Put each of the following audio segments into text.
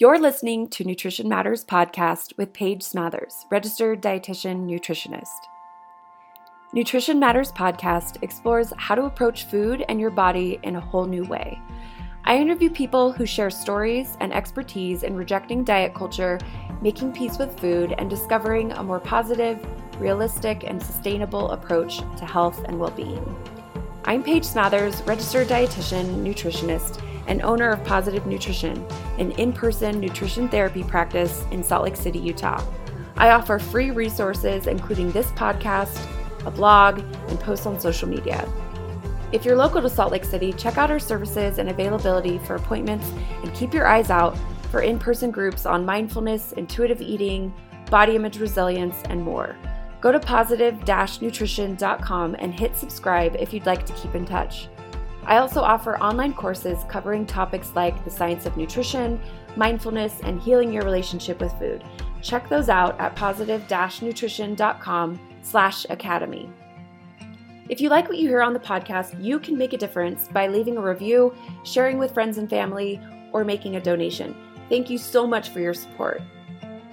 You're listening to Nutrition Matters podcast with Paige Smathers, registered dietitian nutritionist. Nutrition Matters podcast explores how to approach food and your body in a whole new way. I interview people who share stories and expertise in rejecting diet culture, making peace with food, and discovering a more positive, realistic, and sustainable approach to health and well being. I'm Paige Smathers, registered dietitian, nutritionist, and owner of Positive Nutrition, an in person nutrition therapy practice in Salt Lake City, Utah. I offer free resources, including this podcast, a blog, and posts on social media. If you're local to Salt Lake City, check out our services and availability for appointments and keep your eyes out for in person groups on mindfulness, intuitive eating, body image resilience, and more. Go to positive nutrition.com and hit subscribe if you'd like to keep in touch. I also offer online courses covering topics like the science of nutrition, mindfulness, and healing your relationship with food. Check those out at positive-nutrition.com slash academy. If you like what you hear on the podcast, you can make a difference by leaving a review, sharing with friends and family, or making a donation. Thank you so much for your support.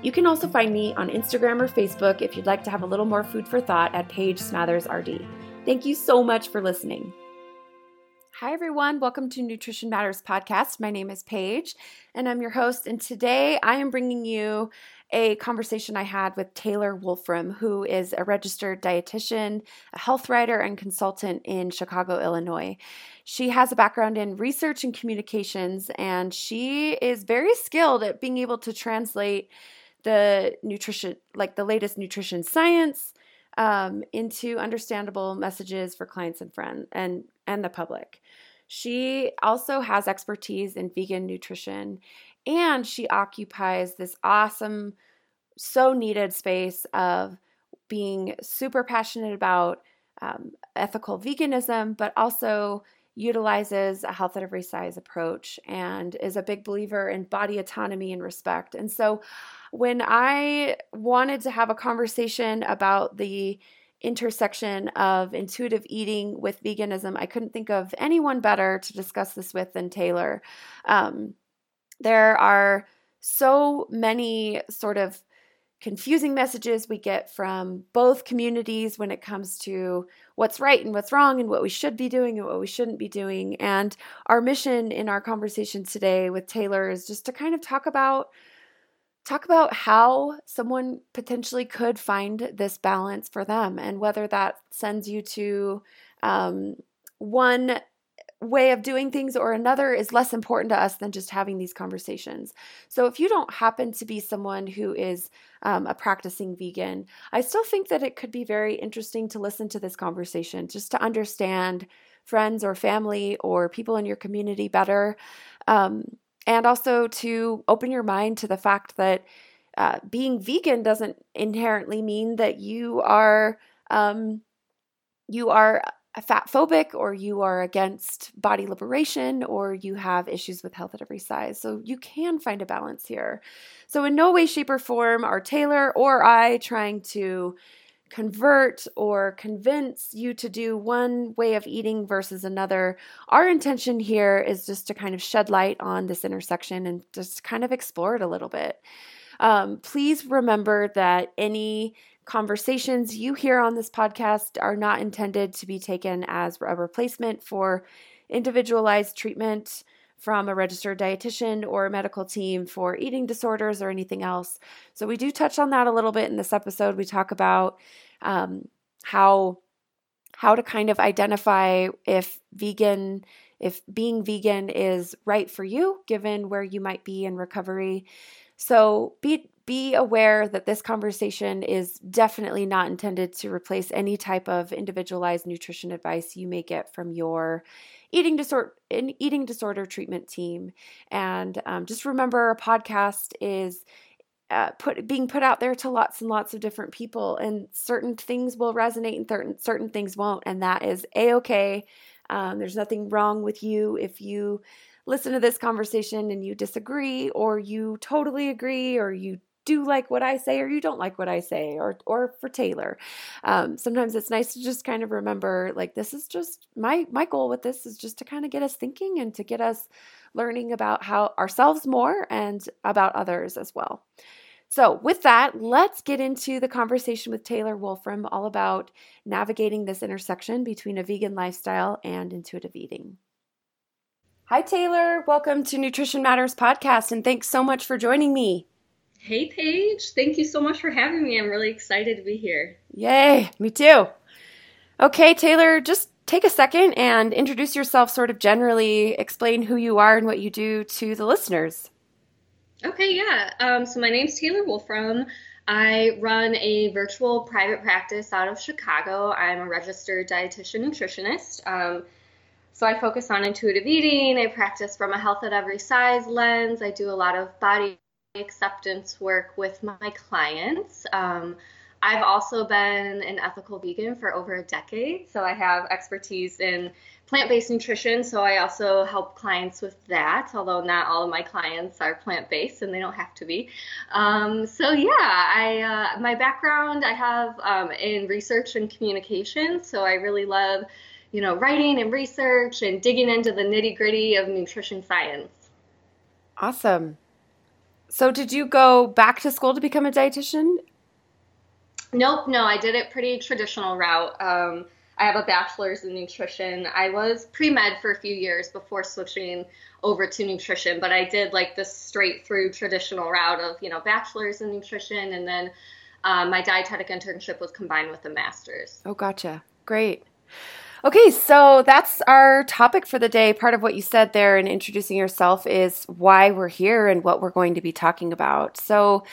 You can also find me on Instagram or Facebook if you'd like to have a little more food for thought at Paige Smathers RD. Thank you so much for listening. Hi, everyone. Welcome to Nutrition Matters Podcast. My name is Paige, and I'm your host. And today I am bringing you a conversation I had with Taylor Wolfram, who is a registered dietitian, a health writer, and consultant in Chicago, Illinois. She has a background in research and communications, and she is very skilled at being able to translate the nutrition, like the latest nutrition science, um, into understandable messages for clients and friends and and the public. She also has expertise in vegan nutrition and she occupies this awesome, so needed space of being super passionate about um, ethical veganism, but also utilizes a health at every size approach and is a big believer in body autonomy and respect. And so when I wanted to have a conversation about the intersection of intuitive eating with veganism, I couldn't think of anyone better to discuss this with than Taylor. Um, there are so many sort of confusing messages we get from both communities when it comes to what's right and what's wrong and what we should be doing and what we shouldn't be doing. And our mission in our conversation today with Taylor is just to kind of talk about talk about how someone potentially could find this balance for them and whether that sends you to um, one way of doing things or another is less important to us than just having these conversations. So, if you don't happen to be someone who is um, a practicing vegan, I still think that it could be very interesting to listen to this conversation just to understand friends or family or people in your community better. Um, and also to open your mind to the fact that uh, being vegan doesn't inherently mean that you are um, you are fat phobic or you are against body liberation or you have issues with health at every size. So you can find a balance here. So in no way, shape, or form are Taylor or I trying to convert or convince you to do one way of eating versus another. Our intention here is just to kind of shed light on this intersection and just kind of explore it a little bit. Um, please remember that any conversations you hear on this podcast are not intended to be taken as a replacement for individualized treatment from a registered dietitian or medical team for eating disorders or anything else. So, we do touch on that a little bit in this episode. We talk about um, how how to kind of identify if vegan if being vegan is right for you given where you might be in recovery so be be aware that this conversation is definitely not intended to replace any type of individualized nutrition advice you may get from your eating disorder eating disorder treatment team. And um, just remember, a podcast is uh, put being put out there to lots and lots of different people, and certain things will resonate and certain certain things won't, and that is a okay. Um, there's nothing wrong with you if you listen to this conversation and you disagree or you totally agree or you do like what I say or you don't like what I say, or or for Taylor. Um, sometimes it's nice to just kind of remember like this is just my my goal with this is just to kind of get us thinking and to get us learning about how ourselves more and about others as well. So, with that, let's get into the conversation with Taylor Wolfram all about navigating this intersection between a vegan lifestyle and intuitive eating. Hi, Taylor. Welcome to Nutrition Matters podcast, and thanks so much for joining me. Hey, Paige. Thank you so much for having me. I'm really excited to be here. Yay, me too. Okay, Taylor, just take a second and introduce yourself sort of generally, explain who you are and what you do to the listeners. Okay, yeah. Um, so my name's Taylor Wolfram. I run a virtual private practice out of Chicago. I'm a registered dietitian nutritionist. Um, so I focus on intuitive eating. I practice from a health at every size lens. I do a lot of body acceptance work with my clients. Um, I've also been an ethical vegan for over a decade, so I have expertise in plant based nutrition. So I also help clients with that, although not all of my clients are plant based and they don't have to be. Um, so yeah, I uh, my background I have um, in research and communication, so I really love you know writing and research and digging into the nitty gritty of nutrition science. Awesome. So did you go back to school to become a dietitian? Nope, no, I did it pretty traditional route. Um, I have a bachelor's in nutrition. I was pre med for a few years before switching over to nutrition, but I did like the straight through traditional route of, you know, bachelor's in nutrition. And then um, my dietetic internship was combined with a master's. Oh, gotcha. Great. Okay, so that's our topic for the day. Part of what you said there in introducing yourself is why we're here and what we're going to be talking about. So,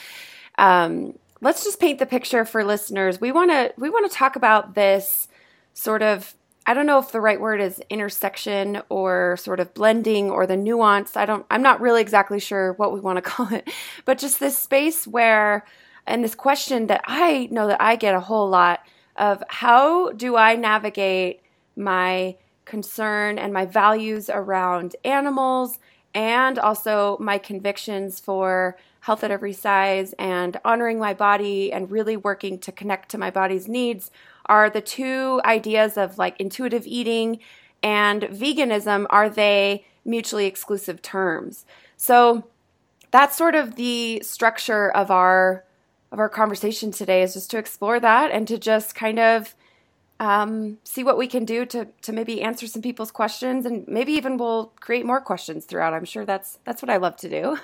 um, let's just paint the picture for listeners. We want to we want to talk about this sort of I don't know if the right word is intersection or sort of blending or the nuance. I don't I'm not really exactly sure what we want to call it. But just this space where and this question that I know that I get a whole lot of how do I navigate my concern and my values around animals and also my convictions for health at every size and honoring my body and really working to connect to my body's needs are the two ideas of like intuitive eating and veganism are they mutually exclusive terms? So that's sort of the structure of our of our conversation today is just to explore that and to just kind of um, see what we can do to to maybe answer some people's questions and maybe even we'll create more questions throughout. I'm sure that's that's what I love to do.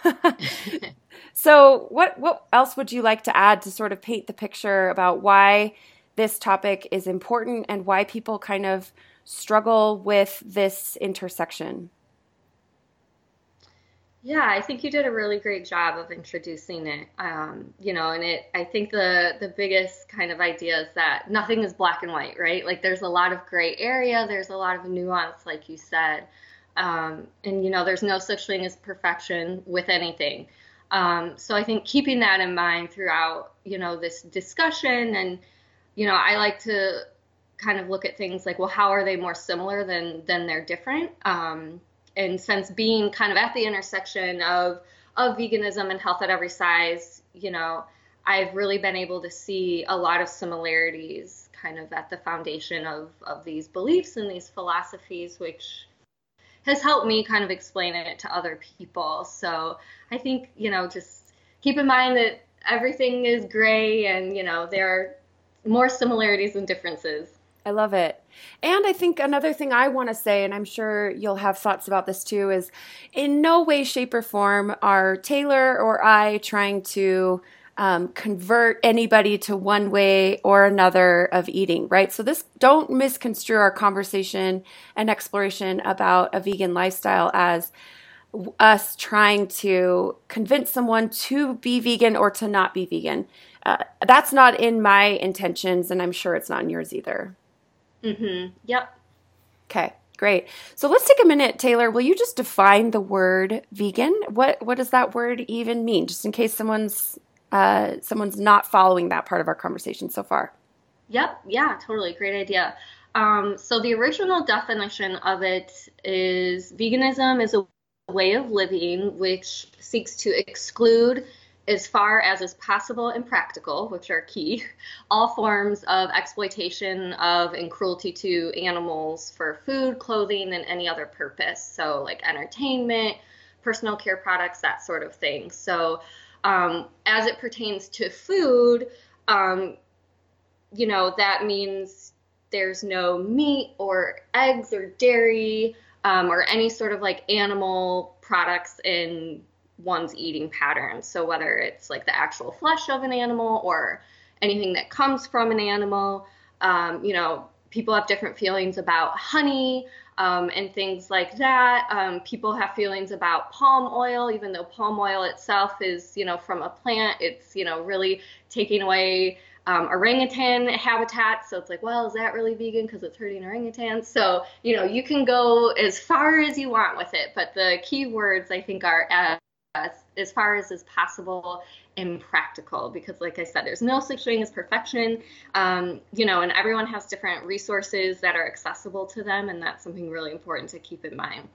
so what what else would you like to add to sort of paint the picture about why this topic is important and why people kind of struggle with this intersection? Yeah, I think you did a really great job of introducing it. Um, you know, and it I think the the biggest kind of idea is that nothing is black and white, right? Like there's a lot of gray area, there's a lot of nuance, like you said. Um, and you know, there's no such thing as perfection with anything. Um, so I think keeping that in mind throughout, you know, this discussion and you know, I like to kind of look at things like, well, how are they more similar than than they're different? Um, and since being kind of at the intersection of of veganism and health at every size, you know, I've really been able to see a lot of similarities kind of at the foundation of of these beliefs and these philosophies, which has helped me kind of explain it to other people. So I think, you know, just keep in mind that everything is gray and, you know, there are more similarities than differences. I love it. And I think another thing I want to say, and I'm sure you'll have thoughts about this too, is in no way, shape, or form are Taylor or I trying to um, convert anybody to one way or another of eating, right? So this don't misconstrue our conversation and exploration about a vegan lifestyle as us trying to convince someone to be vegan or to not be vegan. Uh, that's not in my intentions, and I'm sure it's not in yours either. Mm-hmm. Yep. Okay, great. So let's take a minute, Taylor. Will you just define the word vegan? What what does that word even mean? Just in case someone's uh, someone's not following that part of our conversation so far. Yep. Yeah. Totally. Great idea. Um, so the original definition of it is veganism is a way of living which seeks to exclude as far as is possible and practical, which are key, all forms of exploitation of and cruelty to animals for food, clothing, and any other purpose. So, like entertainment, personal care products, that sort of thing. So, um, as it pertains to food, um, you know, that means there's no meat or eggs or dairy um, or any sort of like animal products in one's eating patterns. So, whether it's like the actual flesh of an animal or anything that comes from an animal, um, you know, people have different feelings about honey um, and things like that. Um, people have feelings about palm oil, even though palm oil itself is, you know, from a plant. It's, you know, really taking away um, orangutan habitat. So it's like, well, is that really vegan because it's hurting orangutans? So, you know, you can go as far as you want with it. But the key words I think are as, as far as is possible impractical because like i said there's no such thing as perfection um, you know and everyone has different resources that are accessible to them and that's something really important to keep in mind.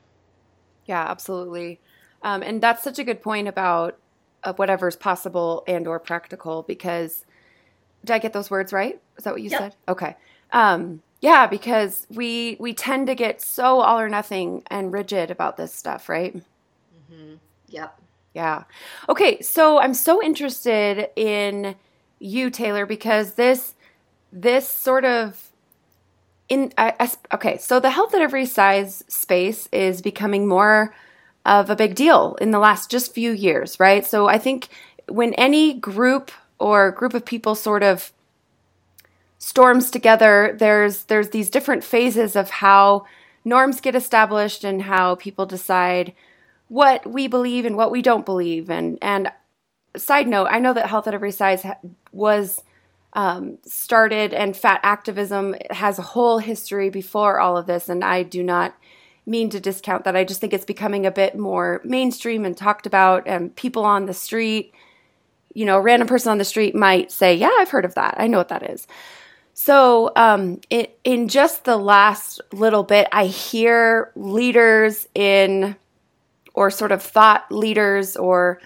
Yeah absolutely. Um, and that's such a good point about uh, whatever's possible and or practical because did i get those words right? Is that what you yep. said? Okay. Um, yeah because we we tend to get so all or nothing and rigid about this stuff right? Mm-hmm. yep yeah. Okay, so I'm so interested in you, Taylor, because this this sort of in I, okay, so the health at every size space is becoming more of a big deal in the last just few years, right? So I think when any group or group of people sort of storms together, there's there's these different phases of how norms get established and how people decide what we believe and what we don't believe. And and side note, I know that Health at Every Size was um, started, and fat activism has a whole history before all of this. And I do not mean to discount that. I just think it's becoming a bit more mainstream and talked about, and people on the street. You know, a random person on the street might say, "Yeah, I've heard of that. I know what that is." So, um, it, in just the last little bit, I hear leaders in or sort of thought leaders or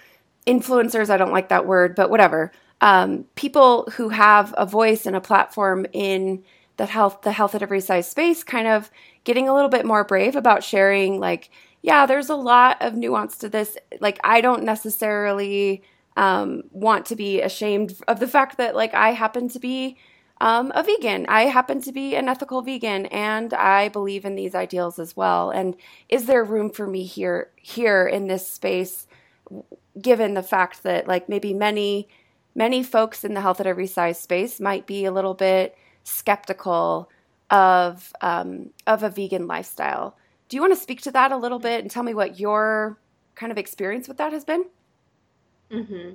influencers. I don't like that word, but whatever. Um, people who have a voice and a platform in the health, the health at every size space, kind of getting a little bit more brave about sharing. Like, yeah, there's a lot of nuance to this. Like, I don't necessarily um, want to be ashamed of the fact that like I happen to be um, a vegan. I happen to be an ethical vegan, and I believe in these ideals as well. And is there room for me here here in this space, given the fact that like maybe many many folks in the health at every size space might be a little bit skeptical of um, of a vegan lifestyle. Do you want to speak to that a little bit and tell me what your kind of experience with that has been? Mm-hmm.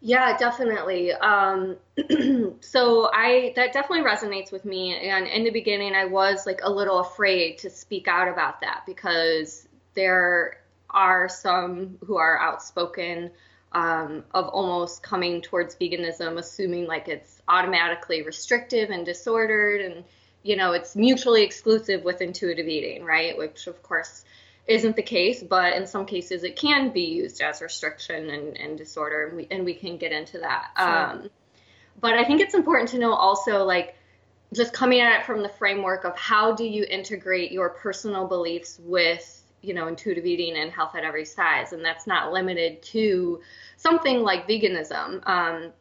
Yeah, definitely. Um, so I that definitely resonates with me. And in the beginning, I was like a little afraid to speak out about that because there are some who are outspoken um, of almost coming towards veganism, assuming like it's automatically restrictive and disordered, and you know it's mutually exclusive with intuitive eating, right? Which of course isn't the case, but in some cases it can be used as restriction and, and disorder, and we, and we can get into that. Sure. Um, but I think it's important to know also, like, just coming at it from the framework of how do you integrate your personal beliefs with, you know, intuitive eating and health at every size, and that's not limited to something like veganism. Um,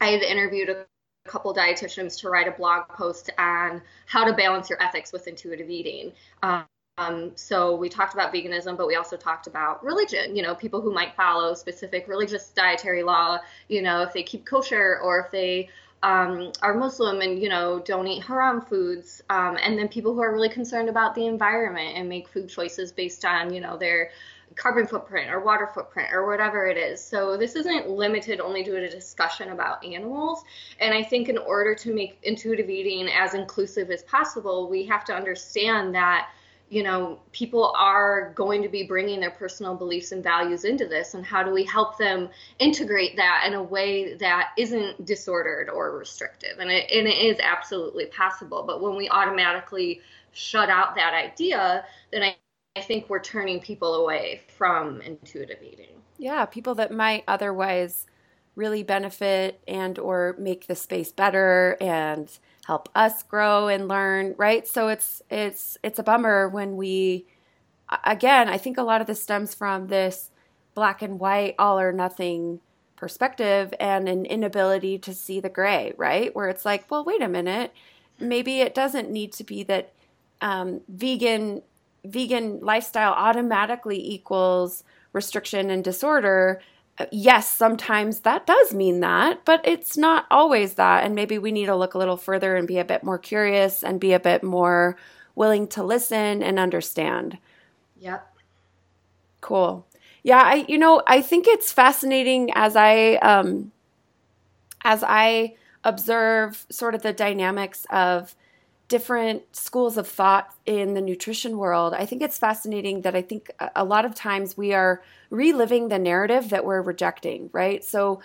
I had interviewed a couple dietitians to write a blog post on how to balance your ethics with intuitive eating. Um, um, so we talked about veganism, but we also talked about religion. You know, people who might follow specific religious dietary law. You know, if they keep kosher or if they um, are Muslim and you know don't eat haram foods, um, and then people who are really concerned about the environment and make food choices based on you know their carbon footprint or water footprint or whatever it is. So this isn't limited only to a discussion about animals. And I think in order to make intuitive eating as inclusive as possible, we have to understand that you know, people are going to be bringing their personal beliefs and values into this, and how do we help them integrate that in a way that isn't disordered or restrictive? And it, and it is absolutely possible. But when we automatically shut out that idea, then I, I think we're turning people away from intuitive eating. Yeah, people that might otherwise really benefit and or make the space better and help us grow and learn right so it's it's it's a bummer when we again, I think a lot of this stems from this black and white, all or nothing perspective and an inability to see the gray, right? Where it's like, well, wait a minute, maybe it doesn't need to be that um, vegan vegan lifestyle automatically equals restriction and disorder. Yes, sometimes that does mean that, but it's not always that. And maybe we need to look a little further and be a bit more curious and be a bit more willing to listen and understand. Yep. Cool. Yeah, I you know, I think it's fascinating as I um as I observe sort of the dynamics of different schools of thought in the nutrition world. I think it's fascinating that I think a lot of times we are reliving the narrative that we're rejecting, right? So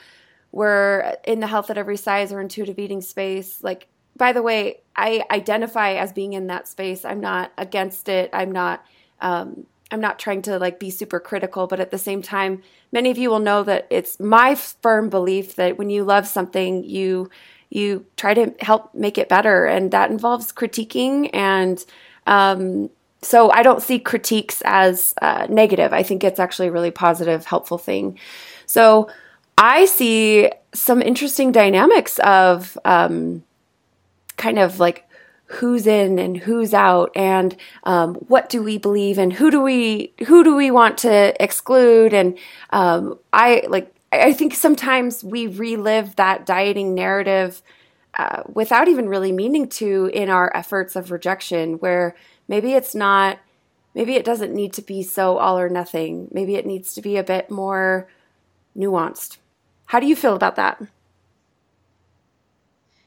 we're in the health at every size or intuitive eating space. Like, by the way, I identify as being in that space. I'm not against it. I'm not. Um, I'm not trying to like be super critical, but at the same time, many of you will know that it's my firm belief that when you love something, you you try to help make it better. And that involves critiquing. And um, so I don't see critiques as uh, negative. I think it's actually a really positive, helpful thing. So I see some interesting dynamics of um, kind of like who's in and who's out and um, what do we believe and who do we who do we want to exclude and um, i like I think sometimes we relive that dieting narrative uh, without even really meaning to in our efforts of rejection, where maybe it's not, maybe it doesn't need to be so all or nothing. Maybe it needs to be a bit more nuanced. How do you feel about that?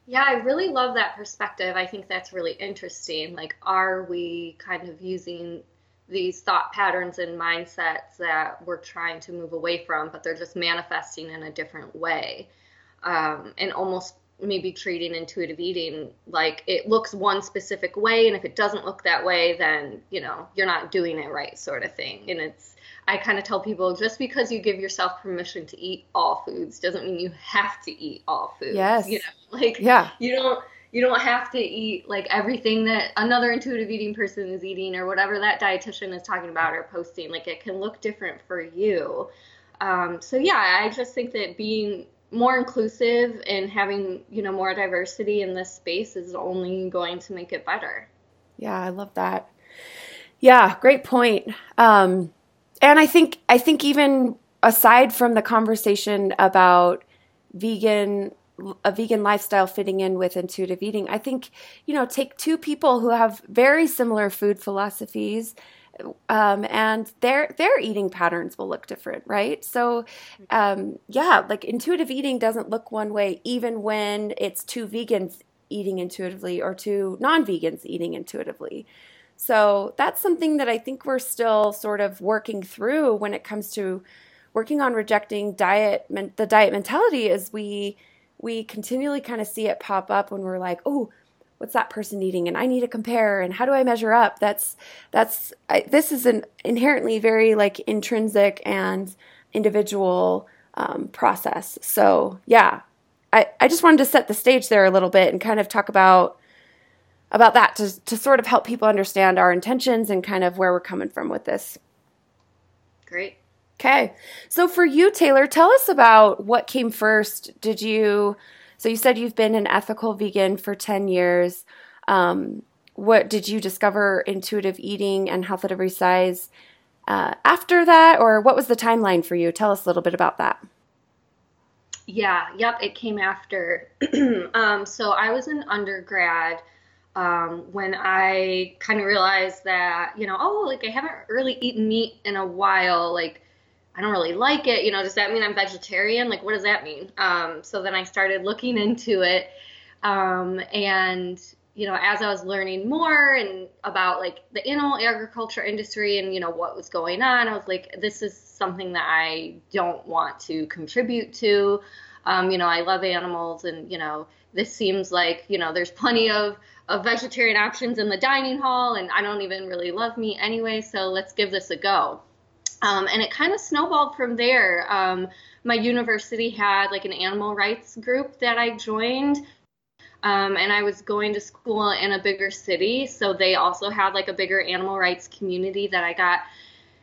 Yeah, I really love that perspective. I think that's really interesting. Like, are we kind of using these thought patterns and mindsets that we're trying to move away from, but they're just manifesting in a different way. Um, and almost maybe treating intuitive eating like it looks one specific way, and if it doesn't look that way, then you know you're not doing it right, sort of thing. And it's I kind of tell people just because you give yourself permission to eat all foods doesn't mean you have to eat all foods. Yes. You know, like yeah. you don't you don't have to eat like everything that another intuitive eating person is eating or whatever that dietitian is talking about or posting. Like it can look different for you. Um, so yeah, I just think that being more inclusive and having you know more diversity in this space is only going to make it better. Yeah, I love that. Yeah, great point. Um, and I think I think even aside from the conversation about vegan a vegan lifestyle fitting in with intuitive eating. I think, you know, take two people who have very similar food philosophies um, and their their eating patterns will look different, right? So, um, yeah, like intuitive eating doesn't look one way, even when it's two vegans eating intuitively or two non-vegans eating intuitively. So that's something that I think we're still sort of working through when it comes to working on rejecting diet. The diet mentality is we we continually kind of see it pop up when we're like, oh, what's that person eating? And i need to compare and how do i measure up? That's that's I, this is an inherently very like intrinsic and individual um, process. So yeah I, I just wanted to set the stage there a little bit and kind of talk about about that to, to sort of help people understand our intentions and kind of where we're coming from with this. Great Okay. So for you, Taylor, tell us about what came first. Did you, so you said you've been an ethical vegan for 10 years. Um, what did you discover intuitive eating and health at every size uh, after that, or what was the timeline for you? Tell us a little bit about that. Yeah, yep, it came after. um, so I was an undergrad um, when I kind of realized that, you know, oh, like I haven't really eaten meat in a while. Like I don't really like it. You know, does that mean I'm vegetarian? Like, what does that mean? Um, so then I started looking into it. Um, and, you know, as I was learning more and about like the animal agriculture industry and, you know, what was going on, I was like, this is something that I don't want to contribute to. Um, you know, I love animals and, you know, this seems like, you know, there's plenty of, of vegetarian options in the dining hall and I don't even really love meat anyway. So let's give this a go. Um, and it kind of snowballed from there. Um, my university had like an animal rights group that I joined. Um, and I was going to school in a bigger city, so they also had like a bigger animal rights community that I got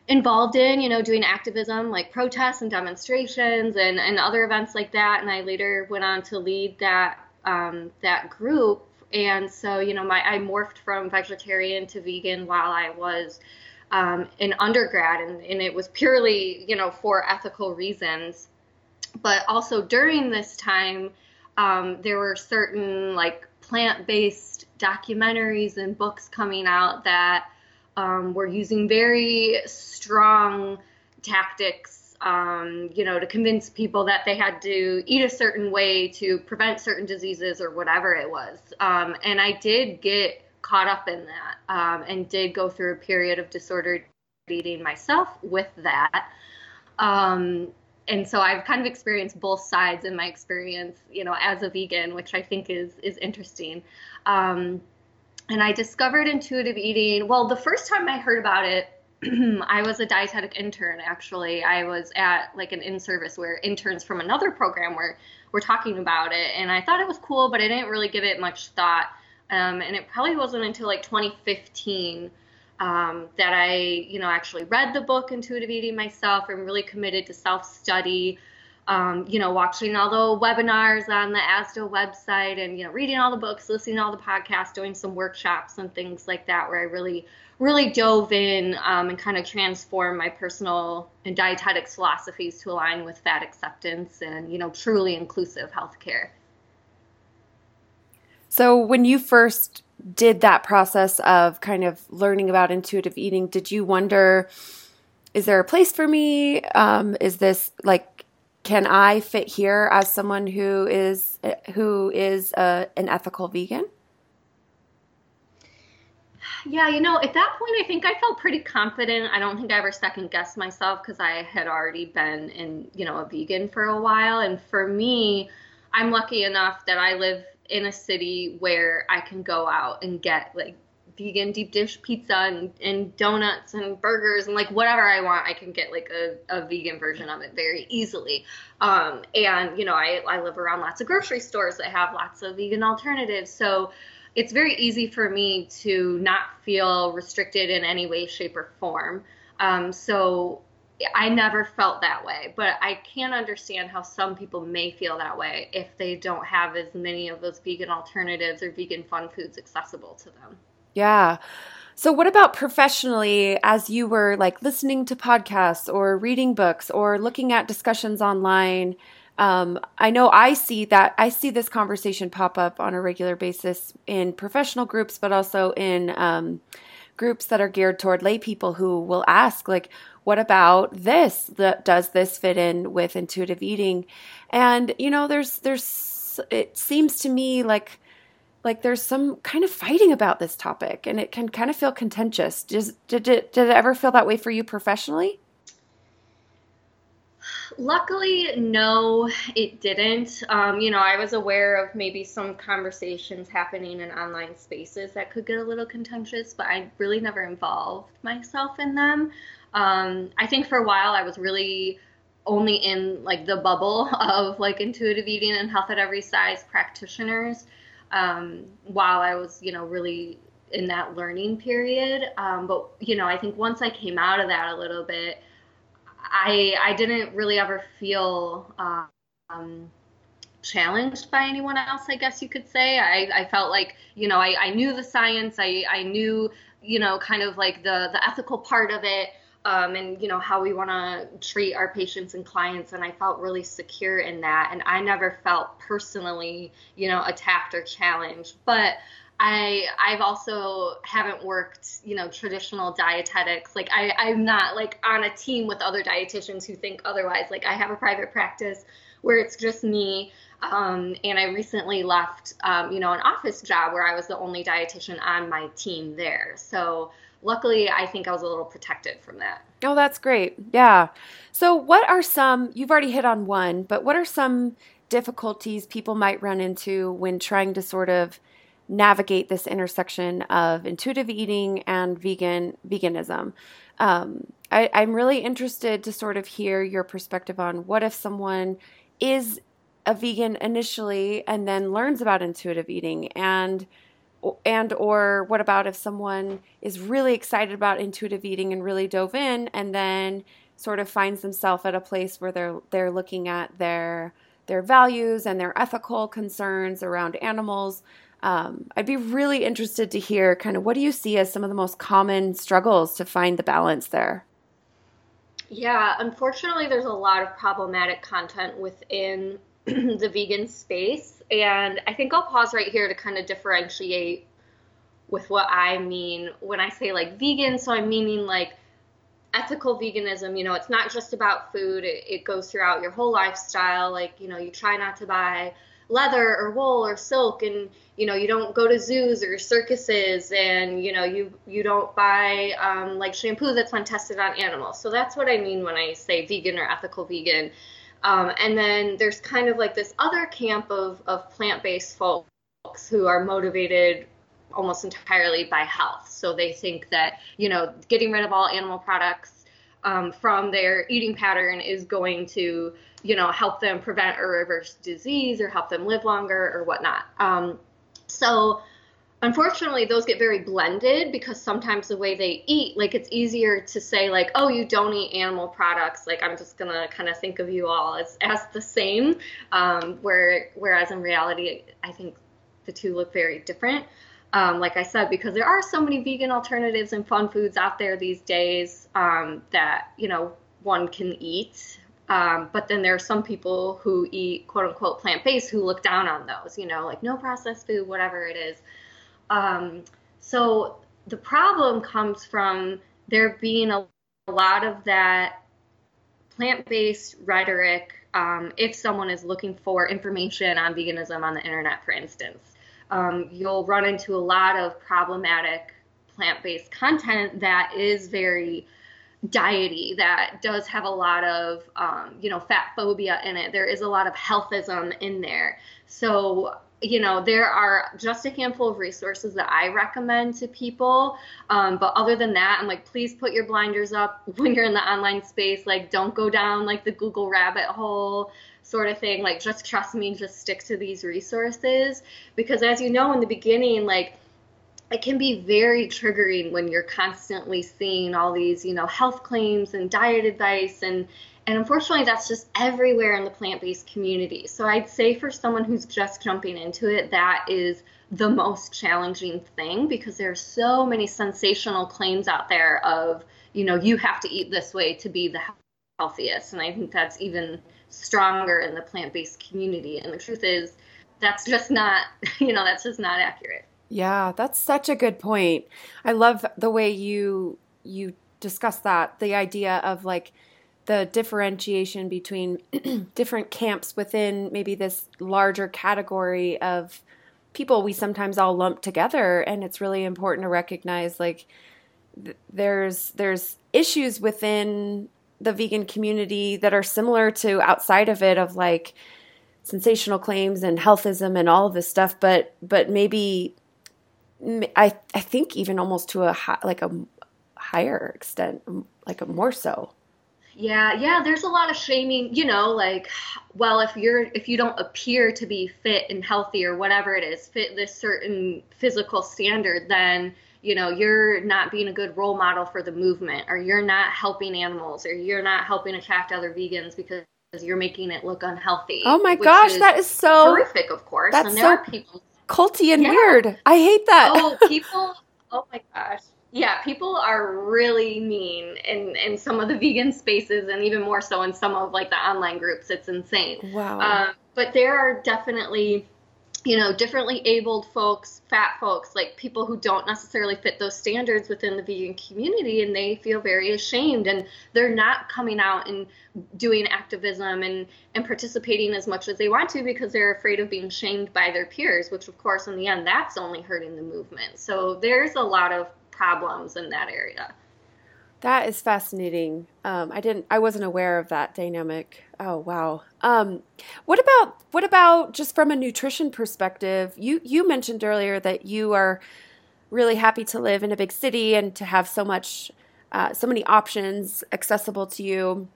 involved in, you know, doing activism like protests and demonstrations and, and other events like that. And I later went on to lead that um, that group. And so, you know, my I morphed from vegetarian to vegan while I was um, in undergrad, and, and it was purely, you know, for ethical reasons. But also during this time, um, there were certain like plant-based documentaries and books coming out that um, were using very strong tactics, um, you know, to convince people that they had to eat a certain way to prevent certain diseases or whatever it was. Um, and I did get caught up in that um, and did go through a period of disordered eating myself with that. Um, and so I've kind of experienced both sides in my experience, you know, as a vegan, which I think is is interesting. Um, and I discovered intuitive eating. Well, the first time I heard about it, I was a dietetic intern. Actually, I was at like an in-service where interns from another program were were talking about it, and I thought it was cool, but I didn't really give it much thought. Um, and it probably wasn't until like 2015 um, that I, you know, actually read the book Intuitive Eating myself and really committed to self study. Um, you know, watching all the webinars on the ASDAH website and, you know, reading all the books, listening to all the podcasts, doing some workshops and things like that, where I really, really dove in um, and kind of transformed my personal and dietetics philosophies to align with fat acceptance and, you know, truly inclusive healthcare. So when you first did that process of kind of learning about intuitive eating, did you wonder, is there a place for me? Um, is this like, can I fit here as someone who is who is a, an ethical vegan? Yeah, you know, at that point, I think I felt pretty confident. I don't think I ever second guessed myself because I had already been in, you know, a vegan for a while. And for me, I'm lucky enough that I live in a city where I can go out and get like vegan deep dish pizza and, and donuts and burgers and like whatever I want, I can get like a, a vegan version of it very easily. Um, and you know, I, I live around lots of grocery stores that have lots of vegan alternatives. So it's very easy for me to not feel restricted in any way, shape, or form. Um, so I never felt that way, but I can understand how some people may feel that way if they don't have as many of those vegan alternatives or vegan fun foods accessible to them. Yeah. So what about professionally as you were like listening to podcasts or reading books or looking at discussions online? Um, I know I see that I see this conversation pop up on a regular basis in professional groups, but also in um, groups that are geared toward lay people who will ask like, what about this? The, does this fit in with intuitive eating? And you know, there's there's it seems to me like like there's some kind of fighting about this topic, and it can kind of feel contentious. Does did it did it ever feel that way for you professionally? Luckily, no, it didn't. Um, you know, I was aware of maybe some conversations happening in online spaces that could get a little contentious, but I really never involved myself in them. Um, I think for a while I was really only in like the bubble of like intuitive eating and health at every size practitioners um, while I was, you know, really in that learning period. Um, but you know, I think once I came out of that a little bit, I I didn't really ever feel um, challenged by anyone else. I guess you could say. I, I felt like you know I, I knew the science. I I knew you know kind of like the the ethical part of it um, and you know how we want to treat our patients and clients and i felt really secure in that and i never felt personally you know attacked or challenged but I I've also haven't worked, you know, traditional dietetics. Like I I'm not like on a team with other dietitians who think otherwise. Like I have a private practice where it's just me. Um, and I recently left, um, you know, an office job where I was the only dietitian on my team there. So luckily, I think I was a little protected from that. Oh, that's great. Yeah. So, what are some, you've already hit on one, but what are some difficulties people might run into when trying to sort of navigate this intersection of intuitive eating and vegan veganism? Um, I, I'm really interested to sort of hear your perspective on what if someone is a vegan initially and then learns about intuitive eating and and or what about if someone is really excited about intuitive eating and really dove in and then sort of finds themselves at a place where they're they're looking at their their values and their ethical concerns around animals? Um, i'd be really interested to hear kind of what do you see as some of the most common struggles to find the balance there? Yeah unfortunately there's a lot of problematic content within the vegan space and I think I'll pause right here to kind of differentiate with what I mean when I say like vegan. So I'm meaning like ethical veganism. You know, it's not just about food, it, it goes throughout your whole lifestyle. Like, you know, you try not to buy leather or wool or silk and you know you don't go to zoos or circuses and you know you you don't buy um, like shampoo that's been tested on animals so that's what i mean when i say vegan or ethical vegan um, and then there's kind of like this other camp of, of plant based folks who are motivated almost entirely by health. So they think that, you know, getting rid of all animal products um, from their eating pattern is going to, you know, help them prevent or reverse disease or help them live longer or whatnot. Um, so unfortunately those get very blended because sometimes the way they eat like it's easier to say like oh you don't eat animal products. Like i'm just gonna kind of think of you all as, as the same um, where whereas in reality i think the two look very different. Um, like i said because there are so many vegan alternatives and fun foods out there these days um, that you know one can eat. Um, but then there are some people who eat quote unquote plant based who look down on those, you know, like no processed food, whatever it is. Um, so the problem comes from there being a, a lot of that plant based rhetoric um, if someone is looking for information on veganism on the internet, for instance. Um, you'll run into a lot of problematic plant based content that is very diety that does have a lot of um, you know fat phobia in it there is a lot of healthism in there so you know, there are just a handful of resources that I recommend to people. Um, but other than that, I'm like, please put your blinders up when you're in the online space. Like, don't go down like the Google rabbit hole sort of thing. Like, just trust me, just stick to these resources. Because as you know, in the beginning, like, it can be very triggering when you're constantly seeing all these, you know, health claims and diet advice and and unfortunately, that's just everywhere in the plant based community. So I'd say for someone who's just jumping into it, that is the most challenging thing because there are so many sensational claims out there of, you know, you have to eat this way to be the healthiest. And I think that's even stronger in the plant based community. And the truth is, that's just not, you know, that's just not accurate. Yeah, that's such a good point. I love the way you you discuss that, the idea of like the differentiation between different camps within maybe this larger category of people we sometimes all lump together and it's really important to recognize like th- there's there's issues within the vegan community that are similar to outside of it of like sensational claims and healthism and all of this stuff but but maybe I I think even almost to a high, like a higher extent like a more so yeah, yeah, there's a lot of shaming, you know, like well, if you're if you don't appear to be fit and healthy or whatever it is, fit this certain physical standard, then you know, you're not being a good role model for the movement or you're not helping animals or you're not helping attract other vegans because you're making it look unhealthy. Oh my gosh, is that is so horrific, of course. That's and there so are people culty and yeah. weird. I hate that. Oh, people Oh my gosh yeah, people are really mean in in some of the vegan spaces, and even more so in some of like the online groups. It's insane. Wow. Um, but there are definitely, you know, differently abled folks, fat folks, like people who don't necessarily fit those standards within the vegan community, and they feel very ashamed, and they're not coming out and doing activism and and participating as much as they want to because they're afraid of being shamed by their peers, which of course in the end that's only hurting the movement. So there's a lot of problems in that area. That is fascinating. Um, I didn't. I wasn't aware of that dynamic. Oh wow. Um, what about what about just from a nutrition perspective? You you mentioned earlier that you are really happy to live in a big city and to have so much, uh, so many options accessible to you,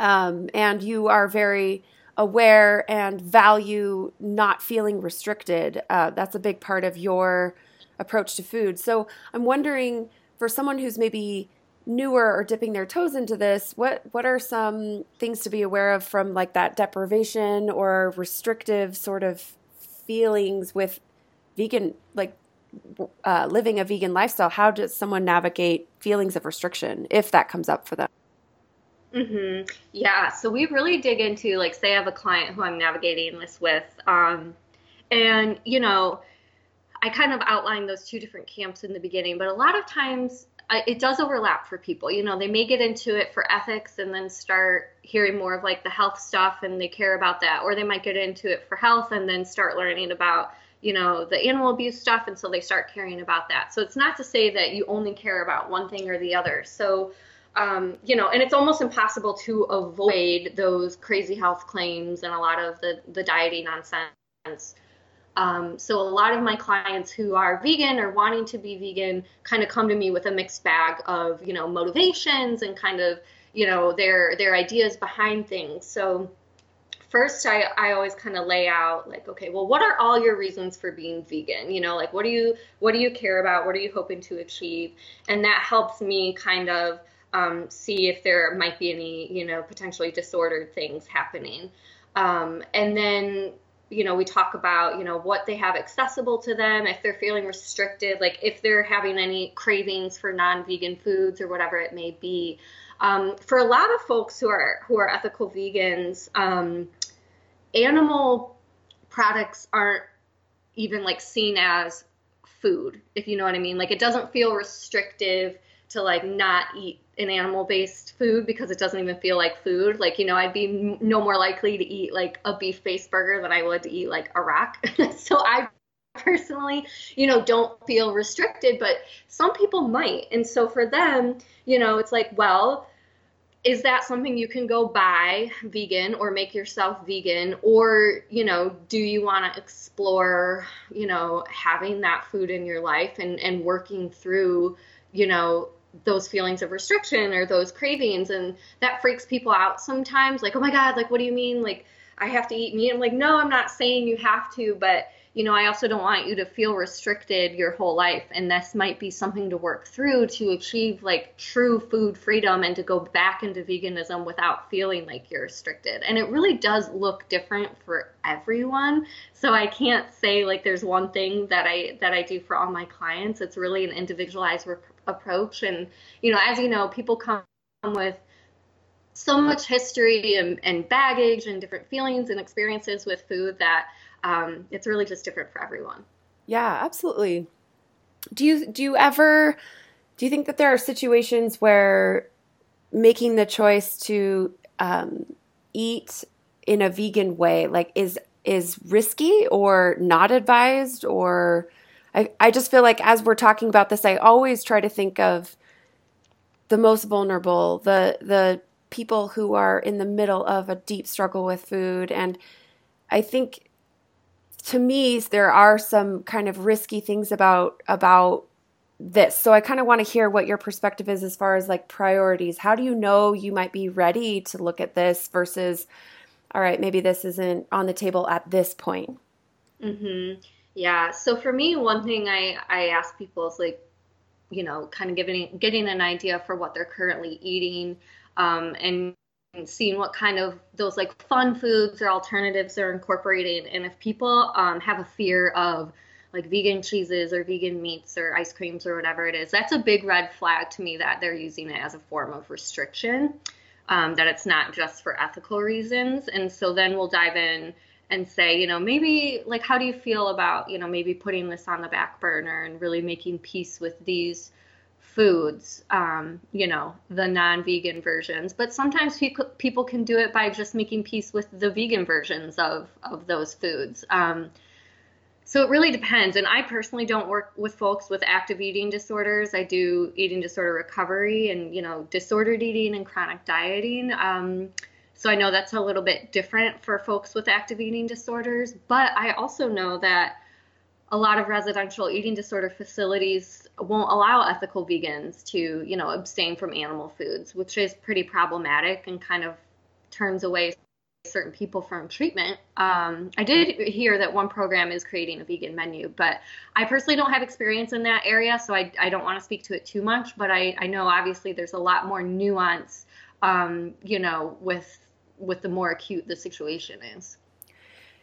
um, and you are very aware and value not feeling restricted. Uh, that's a big part of your approach to food. So I'm wondering for someone who's maybe newer or dipping their toes into this, what what are some things to be aware of from like that deprivation or restrictive sort of feelings with vegan like uh, living a vegan lifestyle? How does someone navigate feelings of restriction if that comes up for them? Mm-hmm. Yeah, so we really dig into like, say, I have a client who I'm navigating this with, um, and you know, I kind of outlined those two different camps in the beginning, but a lot of times it does overlap for people. You know, they may get into it for ethics and then start hearing more of like the health stuff and they care about that, or they might get into it for health and then start learning about you know the animal abuse stuff and so they start caring about that. So it's not to say that you only care about one thing or the other. So um, you know and it's almost impossible to avoid those crazy health claims and a lot of the the dieting nonsense um, so a lot of my clients who are vegan or wanting to be vegan kind of come to me with a mixed bag of you know motivations and kind of you know their their ideas behind things. So first I, I always kind of lay out like okay well what are all your reasons for being vegan? You know like what do you what do you care about? What are you hoping to achieve? And that helps me kind of um, see if there might be any you know potentially disordered things happening. Um, and then you know, we talk about, you know, what they have accessible to them, if they're feeling restricted, like if they're having any cravings for non-vegan foods or whatever it may be. Um, for a lot of folks who are who are ethical vegans, um, animal products aren't even like seen as food, if you know what I mean. Like it doesn't feel restrictive to like not eat an animal based food because it doesn't even feel like food. Like, you know, I'd be no more likely to eat like a beef based burger than I would to eat like a rock. so I personally, you know, don't feel restricted, but some people might. And so for them, you know, it's like, well, is that something you can go buy vegan or make yourself vegan or you know do you want to explore you know having that food in your life and and working through you know those feelings of restriction or those cravings and that freaks people out sometimes like oh my god like what do you mean? Like i have to eat meat? I'm like no i'm not saying you have to but you know i also don't want you to feel restricted your whole life and this might be something to work through to achieve like true food freedom and to go back into veganism without feeling like you're restricted. And it really does look different for everyone. So i can't say like there's one thing that i that i do for all my clients. It's really an individualized approach. And, you know, as you know, people come with so much history and, and baggage and different feelings and experiences with food that um, it's really just different for everyone. Yeah, absolutely. Do you do you ever do you think that there are situations where making the choice to um, eat in a vegan way like is is risky or not advised or I, I just feel like as we're talking about this, I always try to think of the most vulnerable, the the people who are in the middle of a deep struggle with food. And I think to me there are some kind of risky things about about this. So I kind of want to hear what your perspective is as far as like priorities. How do you know you might be ready to look at this versus all right, maybe this isn't on the table at this point? Mhm. Yeah. So for me, one thing I, I ask people is like, you know, kind of giving getting an idea for what they're currently eating, um, and seeing what kind of those like fun foods or alternatives they're incorporating. And if people um, have a fear of like vegan cheeses or vegan meats or ice creams or whatever it is, that's a big red flag to me that they're using it as a form of restriction. Um, that it's not just for ethical reasons. And so then we'll dive in and say, you know, maybe like how do you feel about, you know, maybe putting this on the back burner and really making peace with these foods, um, you know, the non-vegan versions. But sometimes people people can do it by just making peace with the vegan versions of of those foods. Um, so it really depends. And I personally don't work with folks with active eating disorders. I do eating disorder recovery and you know disordered eating and chronic dieting. Um, so I know that's a little bit different for folks with active eating disorders, but I also know that a lot of residential eating disorder facilities won't allow ethical vegans to, you know, abstain from animal foods, which is pretty problematic and kind of turns away certain people from treatment. Um, I did hear that one program is creating a vegan menu, but I personally don't have experience in that area, so I, I don't want to speak to it too much. But I, I know obviously there's a lot more nuance, um, you know, with with the more acute the situation is.